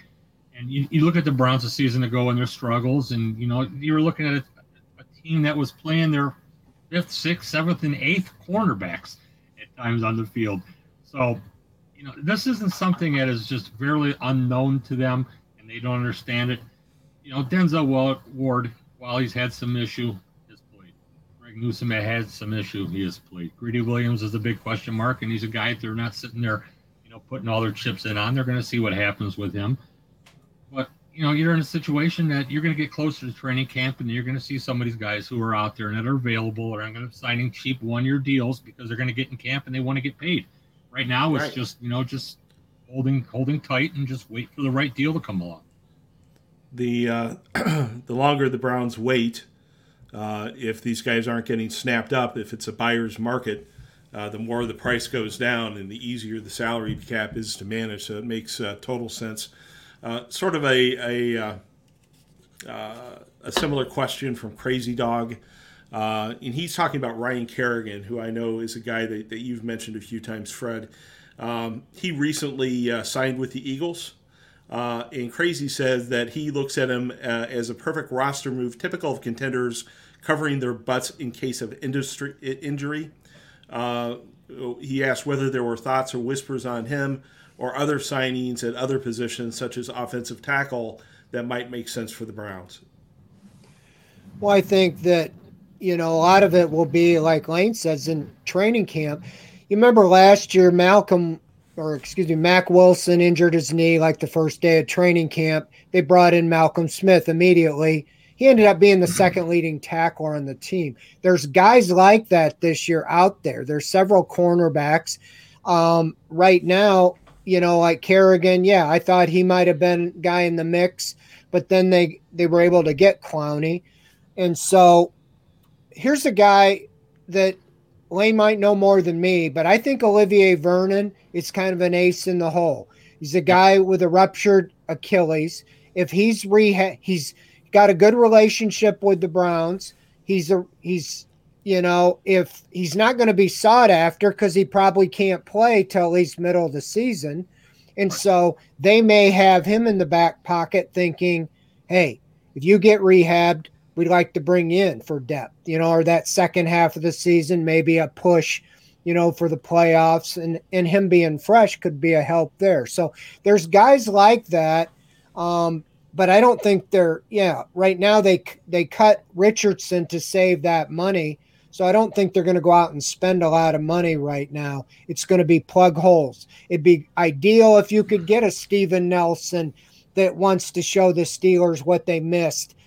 And you, you look at the Browns a season ago and their struggles, and, you know, you were looking at a team that was playing their fifth, sixth, seventh, and eighth cornerbacks at times on the field. So, you know, this isn't something that is just very unknown to them and they don't understand it. You know, Denzel Ward, while he's had some issue, has played. Greg Newsome had some issue, he has played. Greedy Williams is a big question mark, and he's a guy they're not sitting there, you know, putting all their chips in on. They're going to see what happens with him. But you know, you're in a situation that you're going to get closer to training camp, and you're going to see some of these guys who are out there and that are available are going to signing cheap one-year deals because they're going to get in camp and they want to get paid. Right now, it's right. just you know just holding holding tight and just wait for the right deal to come along. The uh, (clears throat) the longer the Browns wait, uh, if these guys aren't getting snapped up, if it's a buyer's market, uh, the more the price goes down and the easier the salary cap is to manage. So it makes uh, total sense. Uh, sort of a a, uh, uh, a similar question from Crazy Dog, uh, and he's talking about Ryan Kerrigan, who I know is a guy that, that you've mentioned a few times, Fred. Um, he recently uh, signed with the Eagles. and Crazy says that he looks at him as a perfect roster move, typical of contenders covering their butts in case of industry injury. he asked whether there were thoughts or whispers on him or other signings at other positions, such as offensive tackle, that might make sense for the Browns? Well, I think that, you know, a lot of it will be, like Lane says, in training camp. You remember last year, Malcolm, or excuse me, Mack Wilson injured his knee like the first day of training camp. They brought in Malcolm Smith immediately. He ended up being the second leading tackler on the team. There's guys like that this year out there. There's several cornerbacks. Um, right now, you know, like Kerrigan, yeah, I thought he might have been guy in the mix, but then they they were able to get Clowney, and so here's a guy that Lane might know more than me, but I think Olivier Vernon is kind of an ace in the hole. He's a guy with a ruptured Achilles. If he's reha- he's got a good relationship with the Browns. He's a he's you know, if he's not going to be sought after because he probably can't play till at least middle of the season. And so they may have him in the back pocket thinking, hey, if you get rehabbed, we'd like to bring you in for depth, you know, or that second half of the season, maybe a push, you know, for the playoffs and, and him being fresh could be a help there. So there's guys like that. Um, but I don't think they're, yeah, right now they, they cut Richardson to save that money so I don't think they're going to go out and spend a lot of money right now. It's going to be plug holes. It'd be ideal if you could get a Steven Nelson that wants to show the Steelers what they missed,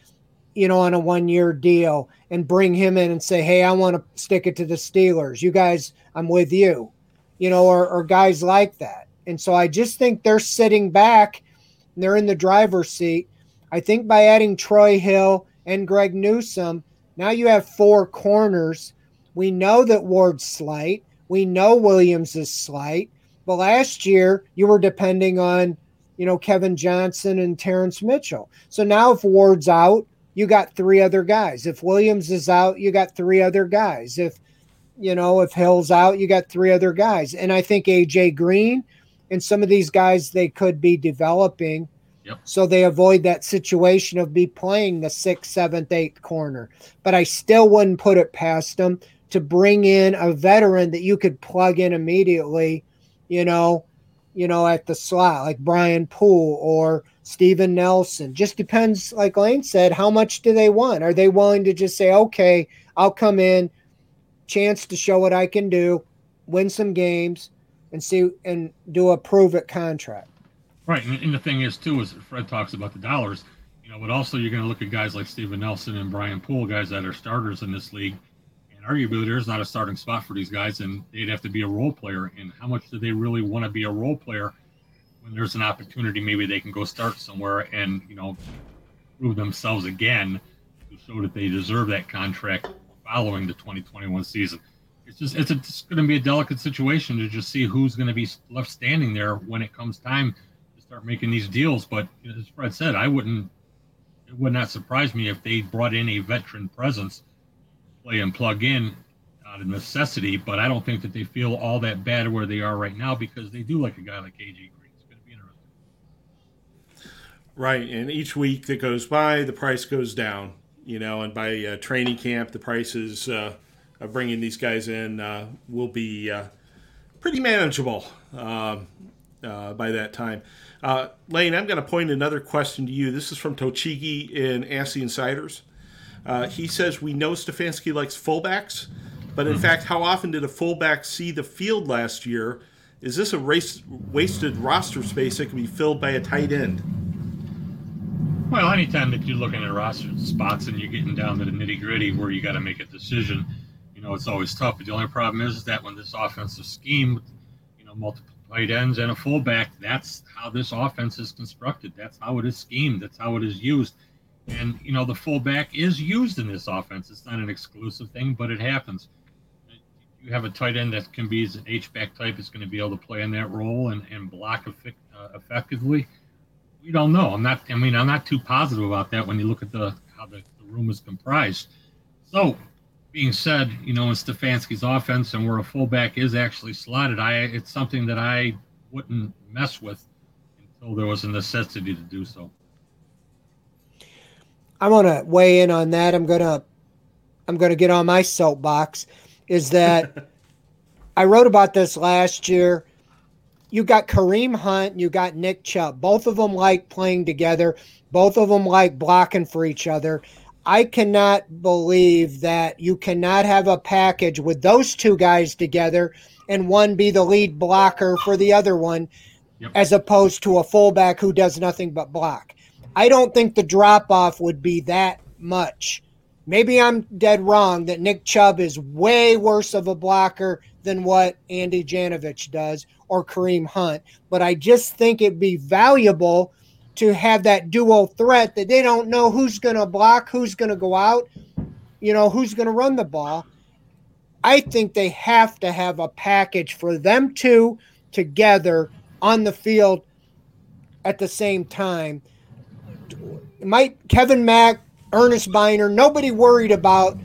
you know, on a one year deal and bring him in and say, hey, I want to stick it to the Steelers. You guys, I'm with you, you know, or, or guys like that. And so I just think they're sitting back they're in the driver's seat. I think by adding Troy Hill and Greg Newsome, now you have four corners. We know that Ward's slight. We know Williams is slight. But last year you were depending on, you know, Kevin Johnson and Terrence Mitchell. So now if Ward's out, you got three other guys. If Williams is out, you got three other guys. If you know, if Hill's out, you got three other guys. And I think AJ Green and some of these guys they could be developing So they avoid that situation of be playing the sixth, seventh, eighth corner. But I still wouldn't put it past them to bring in a veteran that you could plug in immediately, you know, you know, at the slot, like Brian Poole or Steven Nelson. Just depends, like Lane said, how much do they want? Are they willing to just say, okay, I'll come in, chance to show what I can do, win some games, and see and do a prove it contract? Right, and, the thing is too is Fred talks about the dollars, you know, but also you're going to look at guys like Steven Nelson and Brian Poole, guys that are starters in this league, and arguably there's not a starting spot for these guys, and they'd have to be a role player. And how much do they really want to be a role player when there's an opportunity? Maybe they can go start somewhere and you know prove themselves again to show that they deserve that contract following the 2021 season. It's just it's, a, it's going to be a delicate situation to just see who's going to be left standing there when it comes time start making these deals. But as Fred said, I wouldn't. It would not surprise me if they brought in a veteran presence, play and plug in out of necessity, but I don't think that they feel all that bad where they are right now because they do like a guy like AJ Green. It's going to be interesting. Right, and each week that goes by, the price goes down. You know, and by uh, training camp, the prices uh, of bringing these guys in uh, will be uh, pretty manageable um, uh, by that time. Uh, Lane, I'm going to point another question to you. This is from Tochigi in the Insiders. he says, We know Stefanski likes fullbacks, but in mm-hmm. fact, how often did a fullback see the field last year? Is this a race, wasted roster space that can be filled by a tight end? Well, anytime that you're looking at roster spots and you're getting down to the nitty gritty where you got to make a decision, you know, it's always tough. But the only problem is, is that when this offensive scheme, you know, multiple tight ends and a fullback, that's how this offense is constructed. That's how it is schemed. That's how it is used. And, you know, the fullback is used in this offense. It's not an exclusive thing, but it happens. You have a tight end that can be an H-back type, is going to be able to play in that role and, and block uh, effectively we don't know. I'm not. I mean, I'm not too positive about that when you look at the how the, the room is comprised. So, being said, you know, in Stefanski's offense and where a fullback is actually slotted, I it's something that I wouldn't mess with until there was a necessity to do so. I want to weigh in on that. I'm gonna I'm gonna get on my soapbox. Is that (laughs) I wrote about this last year you got Kareem Hunt, you got Nick Chubb. Both of them like playing together. Both of them like blocking for each other. I cannot believe that you cannot have a package with those two guys together and one be the lead blocker for the other one yep. as opposed to a fullback who does nothing but block. I don't think the drop off would be that much. Maybe I'm dead wrong that Nick Chubb is way worse of a blocker than what Andy Janovich does or Kareem Hunt. But I just think it'd be valuable to have that dual threat that they don't know who's going to block, who's going to go out, you know, who's going to run the ball. I think they have to have a package for them two together on the field at the same time. Might Kevin Mack, Ernest Byner, nobody worried about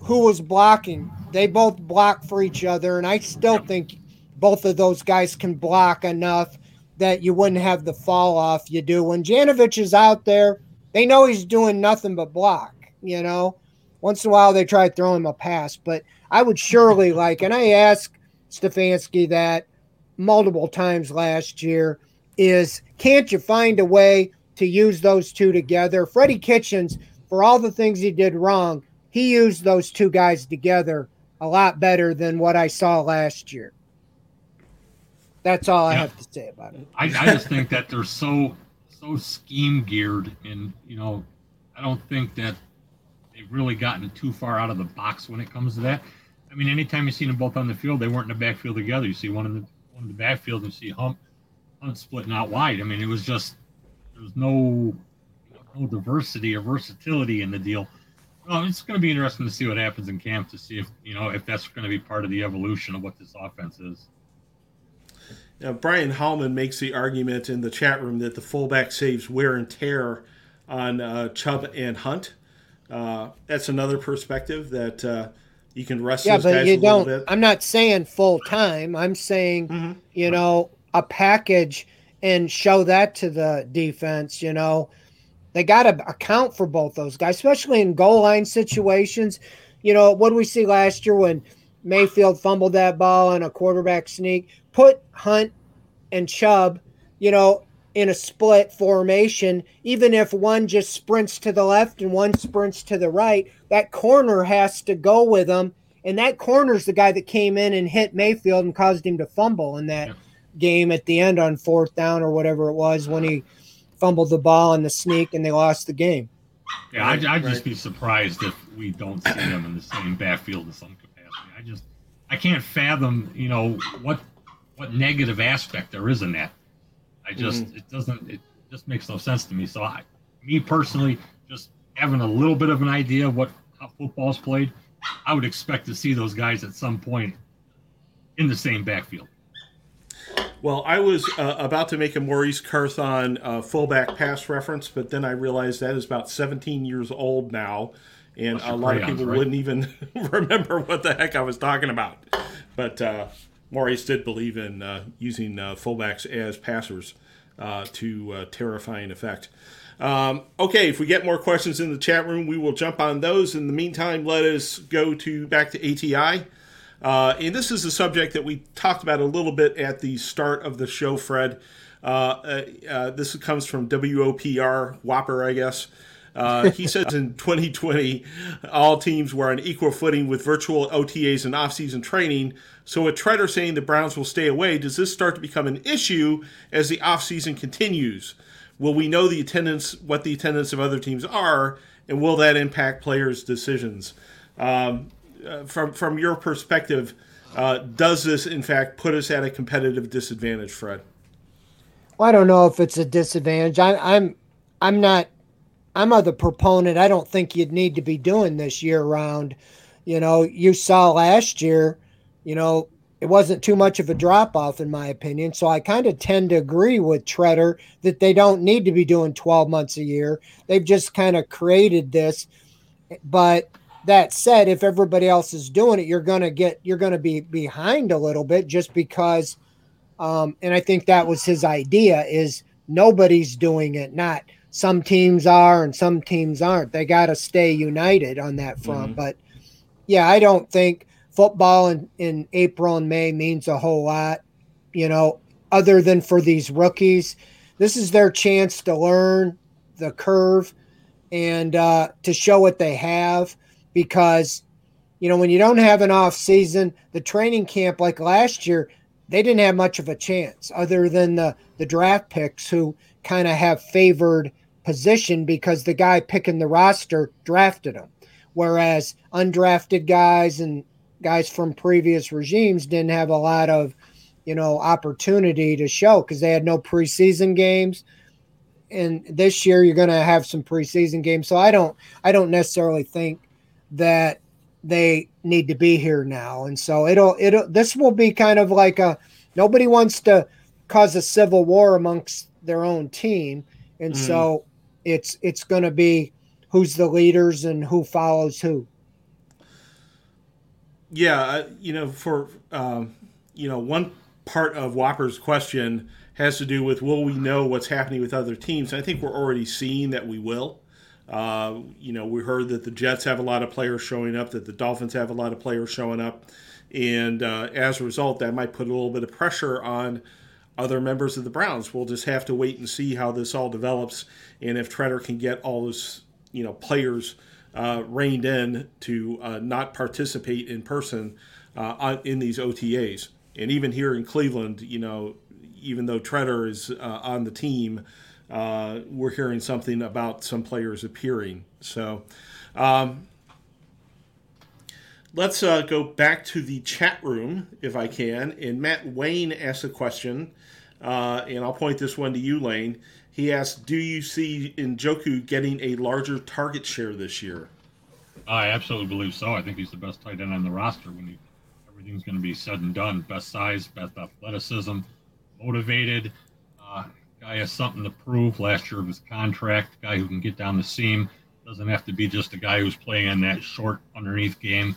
who was blocking they both block for each other, and I still think both of those guys can block enough that you wouldn't have the fall off you do when Janovich is out there. They know he's doing nothing but block. You know, once in a while they try to throw him a pass, but I would surely (laughs) like, and I asked Stefanski that multiple times last year, is can't you find a way to use those two together? Freddie Kitchens, for all the things he did wrong, he used those two guys together a lot better than what I saw last year. That's all I have to say about it. I, I just think that they're so so scheme geared, and you know, I don't think that they've really gotten too far out of the box when it comes to that. I mean, anytime you see them both on the field, they weren't in the backfield together. You see one in the one in the backfield, and see Hump Hunt splitting out wide. I mean, it was just there was no no diversity or versatility in the deal. Well, it's going to be interesting to see what happens in camp to see if you know if that's going to be part of the evolution of what this offense is. Now, Brian Hallman makes the argument in the chat room that the fullback saves wear and tear on uh, Chubb and Hunt. Uh, that's another perspective that uh, you can rest. Yeah, but you don't. I'm not saying full time. I'm saying mm-hmm. you know a package and show that to the defense. You know, they got to account for both those guys, especially in goal line situations. You know, what we see last year when Mayfield fumbled that ball on a quarterback sneak? Put Hunt and Chubb, you know, in a split formation, even if one just sprints to the left and one sprints to the right, that corner has to go with them. And that corner's the guy that came in and hit Mayfield and caused him to fumble in that yeah. game at the end on fourth down or whatever it was when he fumbled the ball in the sneak and they lost the game. Yeah, I'd, I'd just be surprised if we don't see them in the same backfield in some capacity. I just I can't fathom, you know, what what negative aspect there is in that. I just mm-hmm. it doesn't it just makes no sense to me. So I, me personally, just having a little bit of an idea of what how football's played, I would expect to see those guys at some point in the same backfield. Well, I was uh, about to make a Maurice Carthon uh, fullback pass reference, but then I realized that is about 17 years old now, and a lot of people right? wouldn't even (laughs) remember what the heck I was talking about. But uh, Maurice did believe in uh, using uh, fullbacks as passers uh, to uh, terrifying effect. Um, okay, if we get more questions in the chat room, we will jump on those. In the meantime, let us go to back to ATI. Uh, and this is a subject that we talked about a little bit at the start of the show, Fred. Uh, uh, uh this comes from WOPR, Whopper, I guess. Uh, he says in 2020, all teams were on equal footing with virtual OTAs and offseason training. So, with Tretter saying the Browns will stay away, does this start to become an issue as the offseason continues? Will we know the attendance, what the attendance of other teams are, and will that impact players' decisions? Um, uh, from from your perspective, uh, does this in fact put us at a competitive disadvantage, Fred? Well, I don't know if it's a disadvantage. I, I'm I'm not. I'm of the proponent. I don't think you'd need to be doing this year round. You know, you saw last year. You know, it wasn't too much of a drop off, in my opinion. So I kind of tend to agree with Tretter that they don't need to be doing 12 months a year. They've just kind of created this. But that said, if everybody else is doing it, you're going to get, you're going to be behind a little bit just because. Um, and I think that was his idea is nobody's doing it, not some teams are and some teams aren't. They got to stay united on that front. Mm-hmm. But yeah, I don't think football in, in April and May means a whole lot, you know, other than for these rookies. This is their chance to learn the curve and uh, to show what they have because, you know, when you don't have an off season, the training camp like last year, they didn't have much of a chance other than the, the draft picks who kind of have favored position because the guy picking the roster drafted them. Whereas undrafted guys and guys from previous regimes didn't have a lot of, you know, opportunity to show because they had no preseason games. And this year you're going to have some preseason games. So I don't, I don't necessarily think that they need to be here now. And so it'll, it'll, this will be kind of like a, nobody wants to cause a civil war amongst their own team. And mm. so it's, it's going to be who's the leaders and who follows who yeah, you know, for um, you know, one part of Whopper's question has to do with will we know what's happening with other teams? I think we're already seeing that we will. Uh, you know, we heard that the Jets have a lot of players showing up, that the Dolphins have a lot of players showing up, and uh, as a result, that might put a little bit of pressure on other members of the Browns. We'll just have to wait and see how this all develops, and if Tretter can get all those you know players uh, reined in to uh, not participate in person uh, in these OTAs. And even here in Cleveland, you know, even though Tretter is uh, on the team, uh, we're hearing something about some players appearing. So um, let's uh, go back to the chat room, if I can. And Matt Wayne asked a question, and I'll point this one to you, Lane. He asked, "Do you see Njoku getting a larger target share this year?" I absolutely believe so. I think he's the best tight end on the roster when he, everything's going to be said and done. Best size, best athleticism, motivated. Uh, guy has something to prove. Last year of his contract, guy who can get down the seam. Doesn't have to be just a guy who's playing in that short underneath game,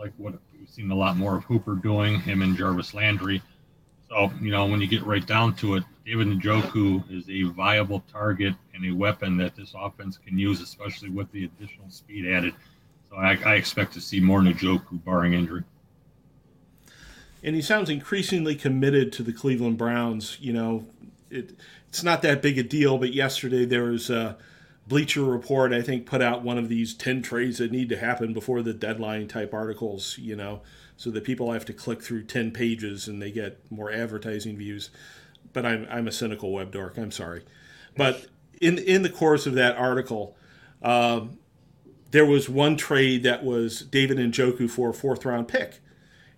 like what we've seen a lot more of Hooper doing. Him and Jarvis Landry. So, you know, when you get right down to it, David Njoku is a viable target and a weapon that this offense can use, especially with the additional speed added. So I, I expect to see more Njoku, barring injury. And he sounds increasingly committed to the Cleveland Browns. You know, it, it's not that big a deal, but yesterday there was a Bleacher Report, I think, put out one of these 10 trades that need to happen before the deadline type articles, you know so that people have to click through 10 pages and they get more advertising views. But I'm, I'm a cynical web dork. I'm sorry. But in, in the course of that article, um, there was one trade that was David Njoku for a fourth round pick.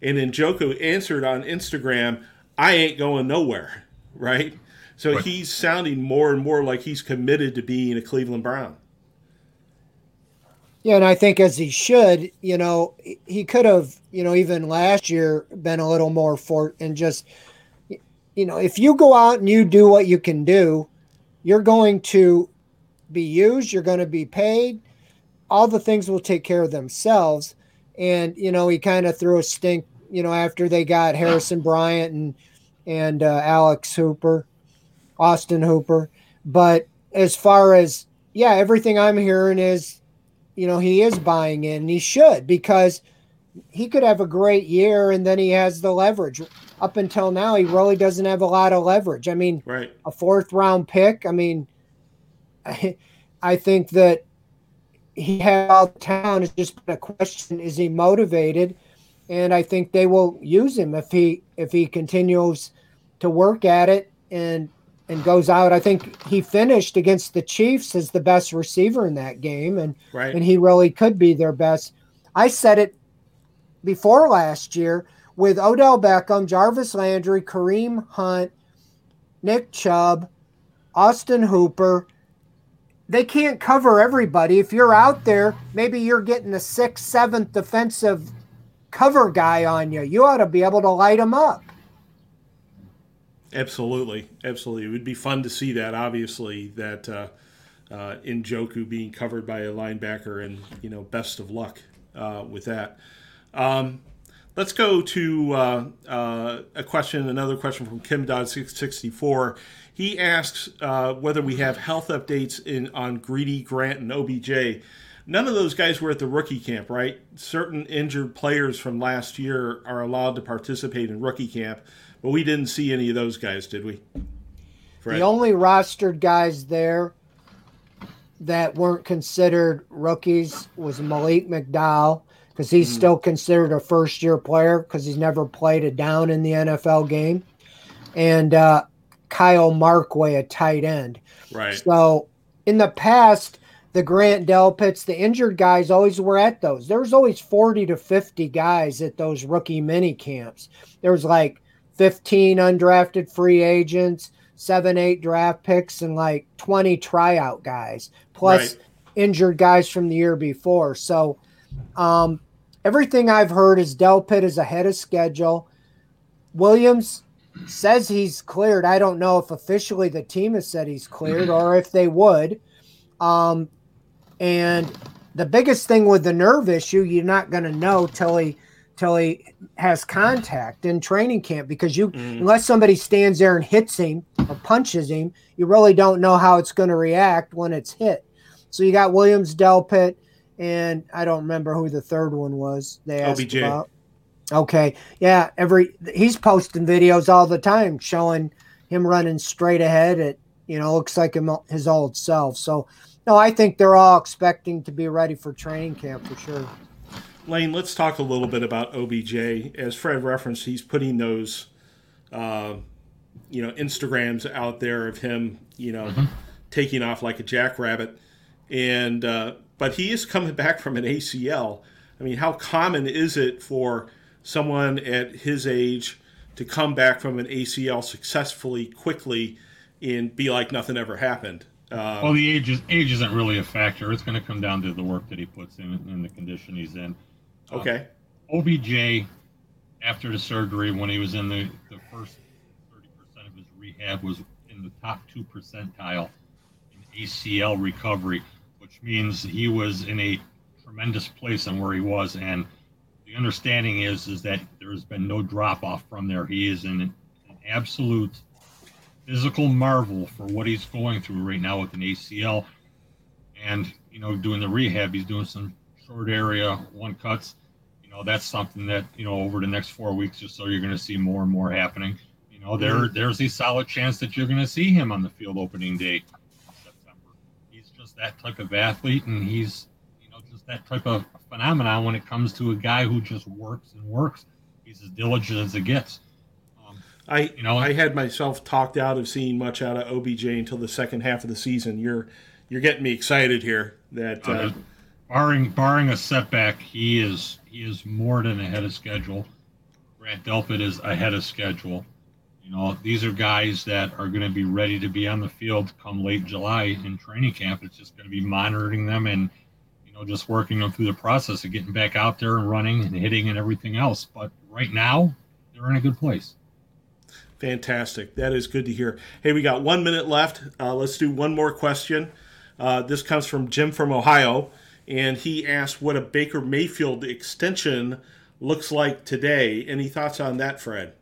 And Njoku answered on Instagram, I ain't going nowhere, (laughs) right? So right. he's sounding more and more like he's committed to being a Cleveland Brown. Yeah, and I think as he should, you know, he could have, you know, even last year been a little more for and just, you know, if you go out and you do what you can do, you're going to be used, you're going to be paid. all the things will take care of themselves. And you know, he kind of threw a stink, you know, after they got Harrison Bryant and and uh, Alex Hooper, Austin Hooper. But as far as yeah, everything I'm hearing is, you know, he is buying in. he should because he could have a great year and then he has the leverage. Up until now, he really doesn't have a lot of leverage. I mean, right. a fourth round pick. I mean, I, (laughs) I think that he had all the town. It's just been a question: is he motivated? And I think they will use him if he if he continues to work at it and and goes out. I think he finished against the Chiefs as the best receiver in that game, and right. and he really could be their best. I said it before last year with Odell Beckham, Jarvis Landry, Kareem Hunt, Nick Chubb, Austin Hooper. They can't cover everybody. If you're out there, maybe you're getting the sixth, seventh defensive cover guy on you. You ought to be able to light them up. Absolutely, absolutely. It would be fun to see that. Obviously, that uh, uh, being covered by a linebacker, and you know, best of luck uh, with that. Um, let's go to uh, uh, a question, another question from Kim Dodd six sixty four. He asks uh, whether we have health updates in on Greedy, Grant, and OBJ. None of those guys were at the rookie camp, right? Certain injured players from last year are allowed to participate in rookie camp, but we didn't see any of those guys, did we? Fred? The only rostered guys there that weren't considered rookies was Malik McDowell because he's mm. still considered a first year player because he's never played a down in the NFL game. And uh, Kyle Markway, a tight end. Right. So in the past, the Grant Delpits, the injured guys always were at those. There was always 40 to 50 guys at those rookie mini camps. There was like 15 undrafted free agents, seven, eight draft picks, and like 20 tryout guys, plus right. injured guys from the year before. So um, everything I've heard is Delpit is ahead of schedule. Williams says he's cleared. I don't know if officially the team has said he's cleared or if they would. Um, and the biggest thing with the nerve issue, you're not going to know till he till he has contact in training camp because you mm. unless somebody stands there and hits him or punches him, you really don't know how it's going to react when it's hit. So you got Williams Delpit and I don't remember who the third one was. They asked OBJ. about. Okay, yeah, every he's posting videos all the time showing him running straight ahead. It you know looks like him, his old self. So no, I think they're all expecting to be ready for training camp for sure. Lane, let's talk a little bit about OBJ. As Fred referenced, he's putting those, uh, you know, Instagrams out there of him, you know, mm-hmm. taking off like a jackrabbit, and uh, but he is coming (laughs) back from an ACL. I mean, how common is it for someone at his age to come back from an ACL successfully, quickly, and be like nothing ever happened? Um, well, the age is age isn't really a factor. It's going to come down to the work that he puts in and the condition he's in. Okay. Um, OBJ, after the surgery, when he was in the, the first 30% of his rehab, was in the top two percentile in ACL recovery which means he was in a tremendous place on where he was. And the understanding is is that there has been no drop off from there. He is in an, an absolute physical marvel for what he's going through right now with an ACL. And you know, doing the rehab, he's doing some short area one cuts. You know, that's something that you know over the next four weeks or so you're going to see more and more happening. You know, there mm-hmm. there's a solid chance that you're going to see him on the field opening day September. He's just that type of athlete, and he's you know just that type of phenomenon when it comes to a guy who just works and works. He's as diligent as it gets. Um, I you know I had myself talked out of seeing much out of OBJ until the second half of the season. You're you're getting me excited here. That uh, uh, barring barring a setback, he is he is more than ahead of schedule. Grant Delpit is ahead of schedule. You know, these are guys that are going to be ready to be on the field come late July in training camp. It's just going to be monitoring them and, you know, just working them through the process of getting back out there and running and hitting and everything else. But right now, they're in a good place. Fantastic. That is good to hear. Hey, we got one minute left. Uh, let's do one more question. Uh, this comes from Jim from Ohio. And he asked what a Baker Mayfield extension looks like today. Any thoughts on that, Fred?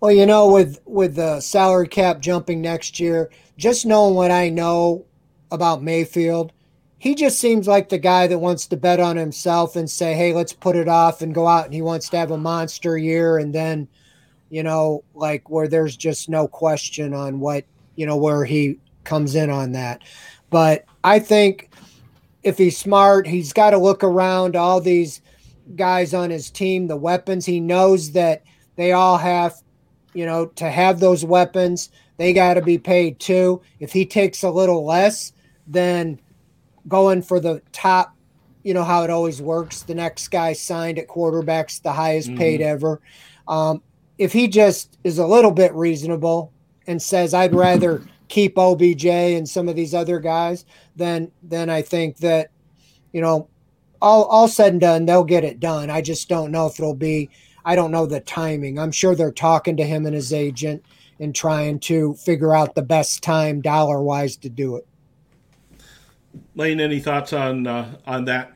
Well, you know, with with the salary cap jumping next year, just knowing what I know about Mayfield, he just seems like the guy that wants to bet on himself and say, "Hey, let's put it off and go out." And he wants to have a monster year, and then, you know, like where there's just no question on what you know where he comes in on that. But I think if he's smart, he's got to look around all these guys on his team, the weapons. He knows that they all have, you know, to have those weapons, they got to be paid too. If he takes a little less, then going for the top, you know how it always works. The next guy signed at quarterbacks, the highest mm-hmm. paid ever. Um, if he just is a little bit reasonable and says, I'd rather keep OBJ and some of these other guys, then then I think that, you know, all all said and done, they'll get it done. I just don't know if it'll be. I don't know the timing. I'm sure they're talking to him and his agent and trying to figure out the best time dollar wise to do it. Lane, any thoughts on uh, on that?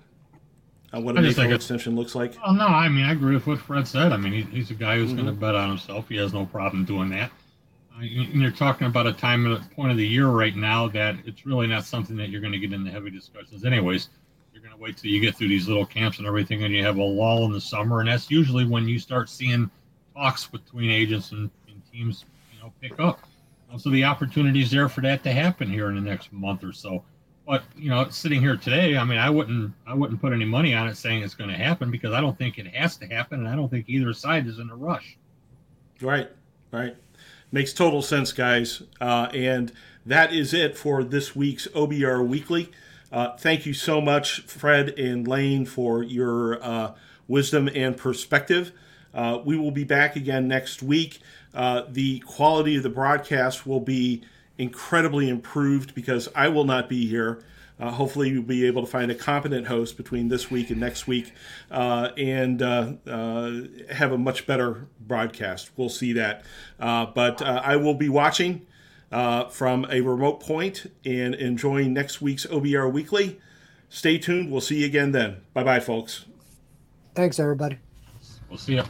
On what a Mayfield extension looks like? Well, no, I mean I agree with what Fred said. I mean he, he's a guy who's mm-hmm. going to bet on himself. He has no problem doing that. Uh, you're talking about a time at a point of the year right now that it's really not something that you're going to get into heavy discussions, anyways You're going to wait till you get through these little camps and everything, and you have a lull in the summer, and that's usually when you start seeing talks between agents and, and teams, you know, pick up. so the opportunity is there for that to happen here in the next month or so. But you know, sitting here today, I mean, I wouldn't, I wouldn't put any money on it saying it's going to happen because I don't think it has to happen, and I don't think either side is in a rush. Right, right, makes total sense, guys. Uh, and that is it for this week's OBR Weekly. Uh, thank you so much, Fred and Lane, for your uh, wisdom and perspective. Uh, we will be back again next week. Uh, the quality of the broadcast will be incredibly improved because I will not be here. Uh, hopefully, you'll be able to find a competent host between this week and next week uh, and have a much better broadcast. We'll see that. but I will be watching uh, from a remote point and enjoying next week's OBR Weekly. Stay tuned. We'll see you again then. Bye bye, folks. Thanks, everybody. We'll see you.